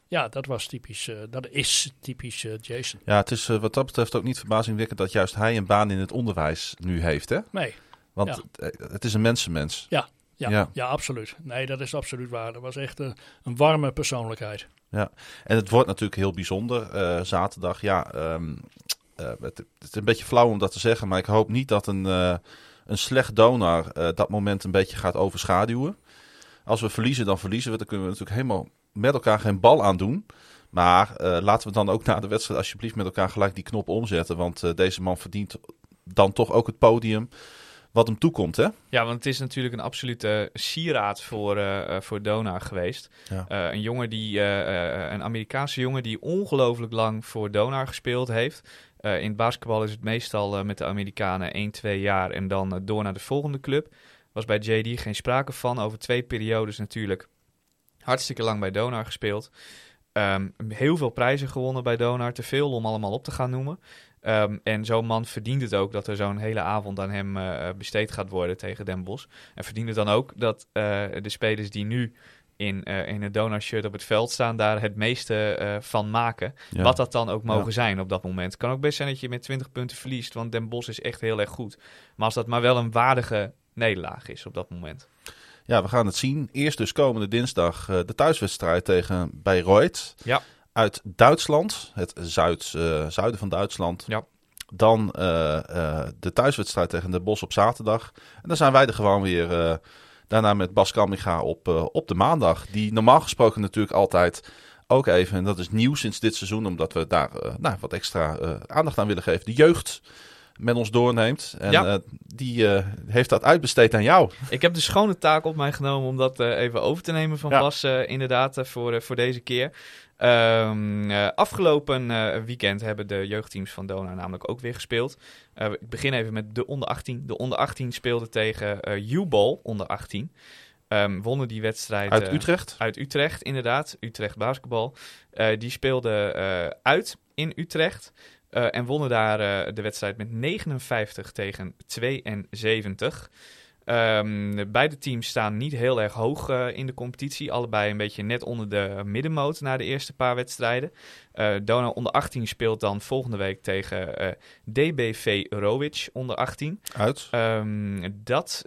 Ja, dat was typisch, dat is typisch Jason. Ja, het is wat dat betreft ook niet verbazingwekkend dat juist hij een baan in het onderwijs nu heeft. Hè? Nee, Want Ja. het is een mensenmens. Ja, ja, Ja. ja. absoluut. Nee, dat is absoluut waar. Dat was echt een, een warme persoonlijkheid. Ja. En het wordt natuurlijk heel bijzonder. eh, zaterdag, ja. ehm, eh, het, is een beetje flauw om dat te zeggen, maar ik hoop niet dat een, eh, een slecht donor dat moment een beetje gaat overschaduwen. Als we verliezen, dan verliezen we. Dan kunnen we natuurlijk helemaal met elkaar geen bal aan doen. Maar laten we dan ook na de wedstrijd alsjeblieft met elkaar gelijk die knop omzetten. Want deze man verdient dan toch ook het podium wat hem toekomt, hè? Ja, want het is natuurlijk een absolute sieraad voor, eh, voor Donar geweest. Ja. Eh, een jongen die, een Amerikaanse jongen die ongelooflijk lang voor Donar gespeeld heeft. In het basketbal is het meestal met de Amerikanen 1, 2 jaar en dan door naar de volgende club. Was bij JD geen sprake van. Over twee periodes natuurlijk hartstikke lang bij Donar gespeeld. Ehm, heel veel prijzen gewonnen bij Donar. Te veel om allemaal op te gaan noemen. Ehm, en zo'n man verdient het ook dat er zo'n hele avond aan hem eh, besteed gaat worden tegen Den Bosch. En verdient het dan ook dat eh, de spelers die nu in, eh, in het Donar-shirt op het veld staan, daar het meeste eh, van maken. Ja. Wat dat dan ook mogen Ja. zijn op dat moment. Het kan ook best zijn dat je met 20 punten verliest, want Den Bosch is echt heel erg goed. Maar als dat maar wel een waardige nederlaag is op dat moment. Ja, we gaan het zien. Eerst dus komende dinsdag eh, de thuiswedstrijd tegen Bayreuth. Ja. Uit Duitsland, het zuid, eh, zuiden van Duitsland. Ja. Dan eh, eh, de thuiswedstrijd tegen de Bos op zaterdag. En dan zijn wij er gewoon weer daarna met Bas Kamminga op, op de maandag. Die normaal gesproken natuurlijk altijd ook even, en dat is nieuw sinds dit seizoen, omdat we daar nou, wat extra aandacht aan willen geven. De jeugd met ons doorneemt. En Ja. die heeft dat uitbesteed aan jou. Ik heb de schone taak op mij genomen om dat even over te nemen van Ja. Bas, inderdaad, voor, voor deze keer. Ehm, eh, afgelopen eh, weekend hebben de jeugdteams van Dona namelijk ook weer gespeeld. Eh, ik begin even met de onder 18. De onder 18 speelde tegen U-Ball onder 18. Ehm, wonnen die wedstrijd Uit Utrecht. uit Utrecht, inderdaad. Utrecht basketbal. Die speelde uit in Utrecht. en wonnen daar de wedstrijd met 59 tegen 72. Ehm, beide teams staan niet heel erg hoog eh, in de competitie. Allebei een beetje net onder de middenmoot na de eerste paar wedstrijden. Dona onder 18 speelt dan volgende week tegen eh, DBV Rowic onder 18. Uit. Ehm, dat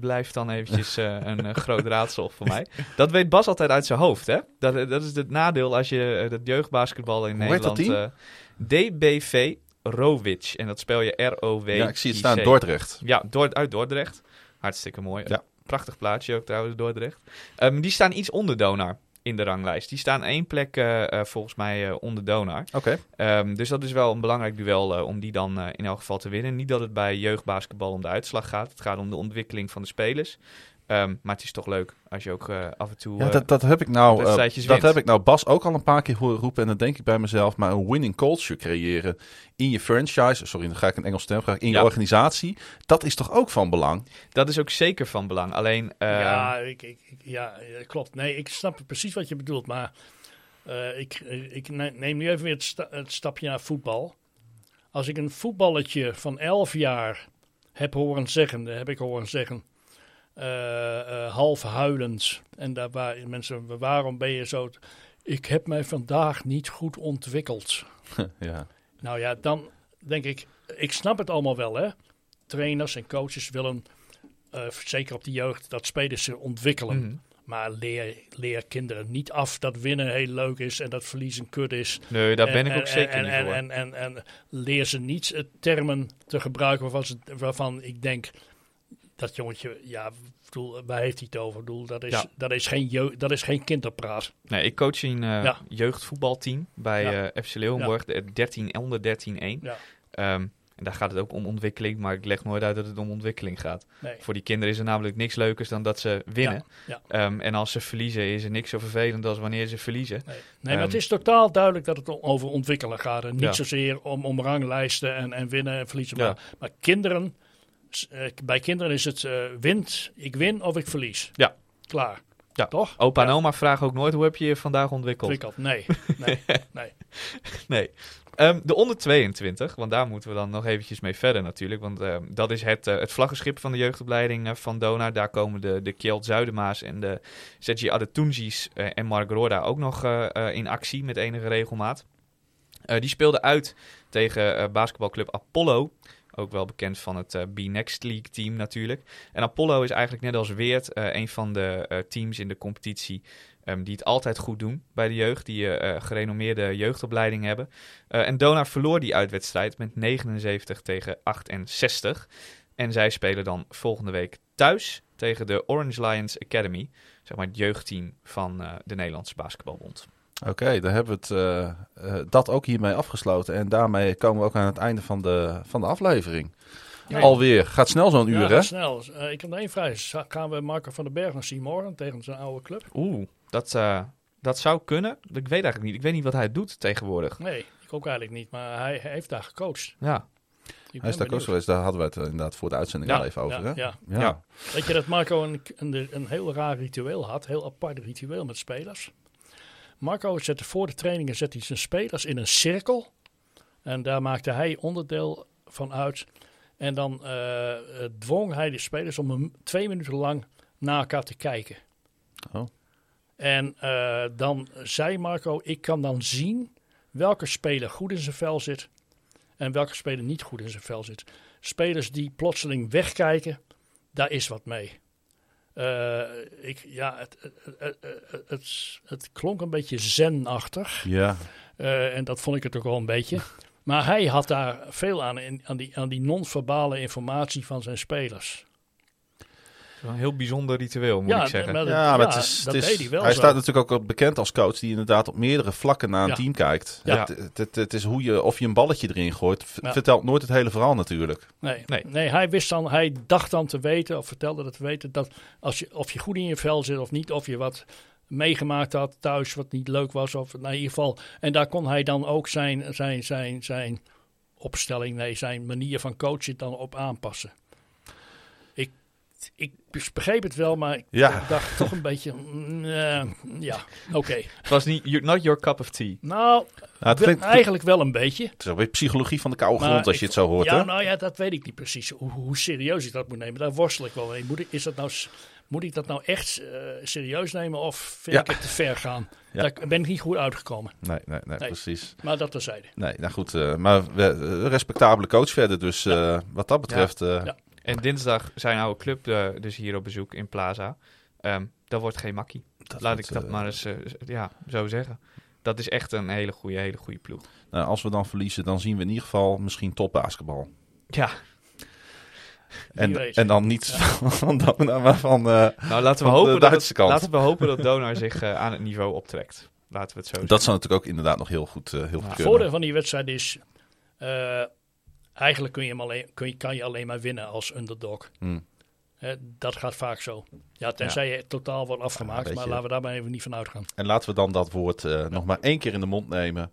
blijft dan eventjes een groot raadsel voor mij. Dat weet Bas altijd uit zijn hoofd, hè? Dat, dat is het nadeel als je dat jeugdbasketbal in Hoe heet dat Nederland... DBV Rowic. En dat spel je R-O-W. Ja, ik zie het staan. Dordrecht. Ja, Dord uit Dordrecht. Hartstikke mooi. Ja. Prachtig plaatsje ook trouwens, Dordrecht. Ehm, die staan iets onder Donar in de ranglijst. Die staan één plek eh, eh, volgens mij eh, onder Donar. Oké. Ehm, dus dat is wel een belangrijk duel om die dan in elk geval te winnen. Niet dat het bij jeugdbasketbal om de uitslag gaat. Het gaat om de ontwikkeling van de spelers. Ehm, maar het is toch leuk als je ook eh, af en toe... Ja, eh, dat, dat heb ik nou. eh, dat wint. heb ik nou Bas ook al een paar keer horen roepen. En dan denk ik bij mezelf, maar een winning culture creëren in je franchise. Sorry, dan ga ik een Engels stem. In je organisatie. Dat is toch ook van belang? Dat is ook zeker van belang. Alleen... ehm, ja, ik, ik, ik- ja, klopt. Nee, ik snap precies wat je bedoelt. Maar eh, ik, ik ne- neem nu even weer het, sta- het stapje naar voetbal. Als ik een voetballetje van 11 jaar heb horen zeggen, heb ik horen zeggen, half huilend. En daar waren mensen, waarom ben je zo... Ik heb mij vandaag niet goed ontwikkeld. [LAUGHS] ja. Nou ja, dan denk ik, ik snap het allemaal wel, hè. Trainers en coaches willen, eh, zeker op de jeugd, dat spelers zich ontwikkelen. mhm. Maar leer, leer kinderen niet af dat winnen heel leuk is en dat verliezen kut is. Nee, daar En- ben ik ook en- zeker en, niet en, voor. En, en, en, leer ze niet eh, termen te gebruiken waarvan, ze, waarvan ik denk, dat jongetje, ja, bedoel, waar heeft hij het over? Bedoel, dat, is, Ja. dat, is geen jeugd, dat is geen kinderpraat. Nee, ik coach een eh, Ja. jeugdvoetbalteam bij Ja. eh, FC Leeuwenborg, de 13 onder 13-1. Ja. Ehm, en daar gaat het ook om ontwikkeling, maar ik leg nooit uit dat het om ontwikkeling gaat. Nee. Voor die kinderen is er namelijk niks leukers dan dat ze winnen. Ja, Ehm, en als ze verliezen is er niks zo vervelend als wanneer ze verliezen. Nee, nee maar het Ehm, is totaal duidelijk dat het om- over ontwikkelen gaat. En niet Ja. zozeer om, om ranglijsten en, en winnen en verliezen. Ja. Maar, maar kinderen, bij kinderen is het eh, wint, ik win of ik verlies. Ja. Klaar. Ja. Toch? Opa en Ja. oma vragen ook nooit hoe heb je je vandaag ontwikkeld. Ontwikkeld. Nee. [LAUGHS] nee. nee. Nee. Ehm, de onder 22, want daar moeten we dan nog eventjes mee verder natuurlijk. Want ehm, dat is het, eh, het vlaggenschip van de jeugdopleiding eh, van Donar. Daar komen de, de Kjeld Zuidemaas en de Sergi Adetunjis eh, en Mark Roda ook nog eh, eh, in actie met enige regelmaat. Eh, die speelden uit tegen eh, basketbalclub Apollo. Ook wel bekend van het eh, B-Next League team natuurlijk. En Apollo is eigenlijk net als Weert eh, een van de eh, teams in de competitie ehm, die het altijd goed doen bij de jeugd. Die gerenommeerde jeugdopleiding hebben. En Donar verloor die uitwedstrijd met 79 tegen 68. En zij spelen dan volgende week thuis tegen de Orange Lions Academy. Zeg maar het jeugdteam van de Nederlandse Basketbalbond. Oké, dan hebben we het, eh, eh, dat ook hiermee afgesloten. En daarmee komen we ook aan het einde van de, van de aflevering. Ja. Alweer. Gaat snel zo'n Ja, uur, dat hè? snel. Eh, ik heb nog één vraag. Gaan we Marco van den Berg nog zien morgen tegen zijn oude club? Oeh, dat, eh, dat zou kunnen. Ik weet eigenlijk niet. Ik weet niet wat hij doet tegenwoordig. Nee, ik ook eigenlijk niet. Maar hij, hij heeft daar gecoacht. Ja, Ik Hij is daar coach geweest. Daar hadden we het inderdaad voor de uitzending Ja, al even over, ja, hè? ja. Ja. Weet je dat Marco een, een, een heel raar ritueel had? Heel apart ritueel met spelers. Marco zette voor de trainingen zette hij zijn spelers in een cirkel. En daar maakte hij onderdeel van uit. En dan eh, eh, dwong hij de spelers om een, twee minuten lang naar elkaar te kijken. Oh. En eh, dan zei Marco, ik kan dan zien welke speler goed in zijn vel zit en welke speler niet goed in zijn vel zit. Spelers die plotseling wegkijken, daar is wat mee. Eh, ik, ja, het, het, het, het, klonk een beetje zenachtig. Ja. Eh, en dat vond ik het ook wel een beetje. Maar hij had daar veel aan, in, aan die, aan die non-verbale informatie van zijn spelers. Een heel bijzonder ritueel, moet Ja, ik zeggen. maar dat- Ja, maar ja, het is, dat het is- deed hij wel hij zo. staat natuurlijk ook bekend als coach die inderdaad op meerdere vlakken naar een Ja. team kijkt. Ja. Het, het, het, het is hoe je, of je een balletje erin gooit, vertelt nooit het hele verhaal natuurlijk. Nee, Nee. nee. hij wist dan, hij dacht dan te weten, of vertelde dat te weten, dat als je, of je goed in je vel zit of niet, of je wat meegemaakt had thuis wat niet leuk was, of nou, in ieder geval. En daar kon hij dan ook zijn, zijn, zijn, zijn opstelling, nee, zijn manier van coachen dan op aanpassen. Ik, begreep het wel, maar ik Ja. dacht toch een beetje, mm, eh, ja, oké. Het was niet, not your cup of tea. Nou, Nou, het, wel- klinkt- eigenlijk wel een beetje. het is ook weer psychologie van de koude grond als ik- je het zo hoort. Ja, hè? nou ja, dat weet ik niet precies. Hoe, hoe serieus ik dat moet nemen, daar worstel ik wel mee. Moet ik, is dat nou, moet ik dat nou echt eh, serieus nemen of vind Ja. ik het te ver gaan? Ja. Daar ben ik niet goed uitgekomen. Nee, nee, nee, Nee. precies. Maar dat terzijde. Nee, nou goed. eh, maar we, respectabele coach verder. Dus eh, wat dat betreft... eh, Ja. En dinsdag zijn oude club eh, dus hier op bezoek in Plaza. Ehm dat wordt geen makkie. dat Laat wordt, ik dat eh, maar eens eh, ja, zo zeggen. Dat is echt een hele goede, hele goede ploeg. nou, als we dan verliezen, dan zien we in ieder geval misschien top basketbal. Ja, En, en dan niet [LAUGHS] van Dona, maar van... eh, nou laten we, Van de hopen dat, Duitse het- kant. laten we hopen dat Donar zich aan het niveau optrekt. Laten we het zo zeggen. dat zou natuurlijk ook inderdaad nog heel goed, heel goed Het kunnen. voordeel van die wedstrijd is, eh, eigenlijk kun je hem alleen, kun je, kan je alleen maar winnen als underdog. Hmm. Dat gaat vaak zo. Ja, tenzij je totaal wordt afgemaakt, maar laten we daar maar even niet van uitgaan. En laten we dan dat woord eh, nog maar één keer in de mond nemen.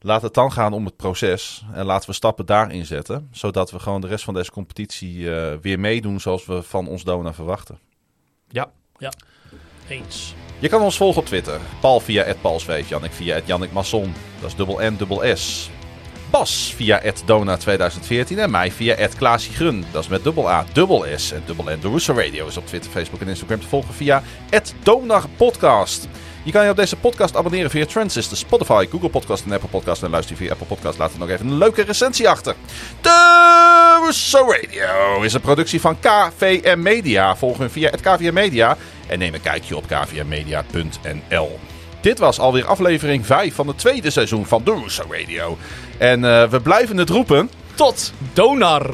Laat het dan gaan om het proces. En laten we stappen daarin zetten. Zodat we gewoon de rest van deze competitie eh, weer meedoen zoals we van ons Dona verwachten. Eens. Je kan ons volgen op Twitter. Paul via @paulsweef, Jannik via @jannik Masson. Dat is dubbel N, dubbel S. Bas via @dona2014 en mij via Klaasje Grun. Dat is met dubbel A, dubbel S en dubbel N. De Russo Radio is op Twitter, Facebook en Instagram te volgen via @donarpodcast. Je kan je op deze podcast abonneren via Transistor, Spotify, Google Podcast en Apple Podcast. En luister via Apple Podcast, laat er nog even een leuke recensie achter. De Russo Radio is een productie van KVM Media. Volg hen via KVM Media en neem een kijkje op kvmmedia.nl. Dit was alweer aflevering 5 van het tweede seizoen van de Russo Radio. En eh, we blijven het roepen. Tot Donar!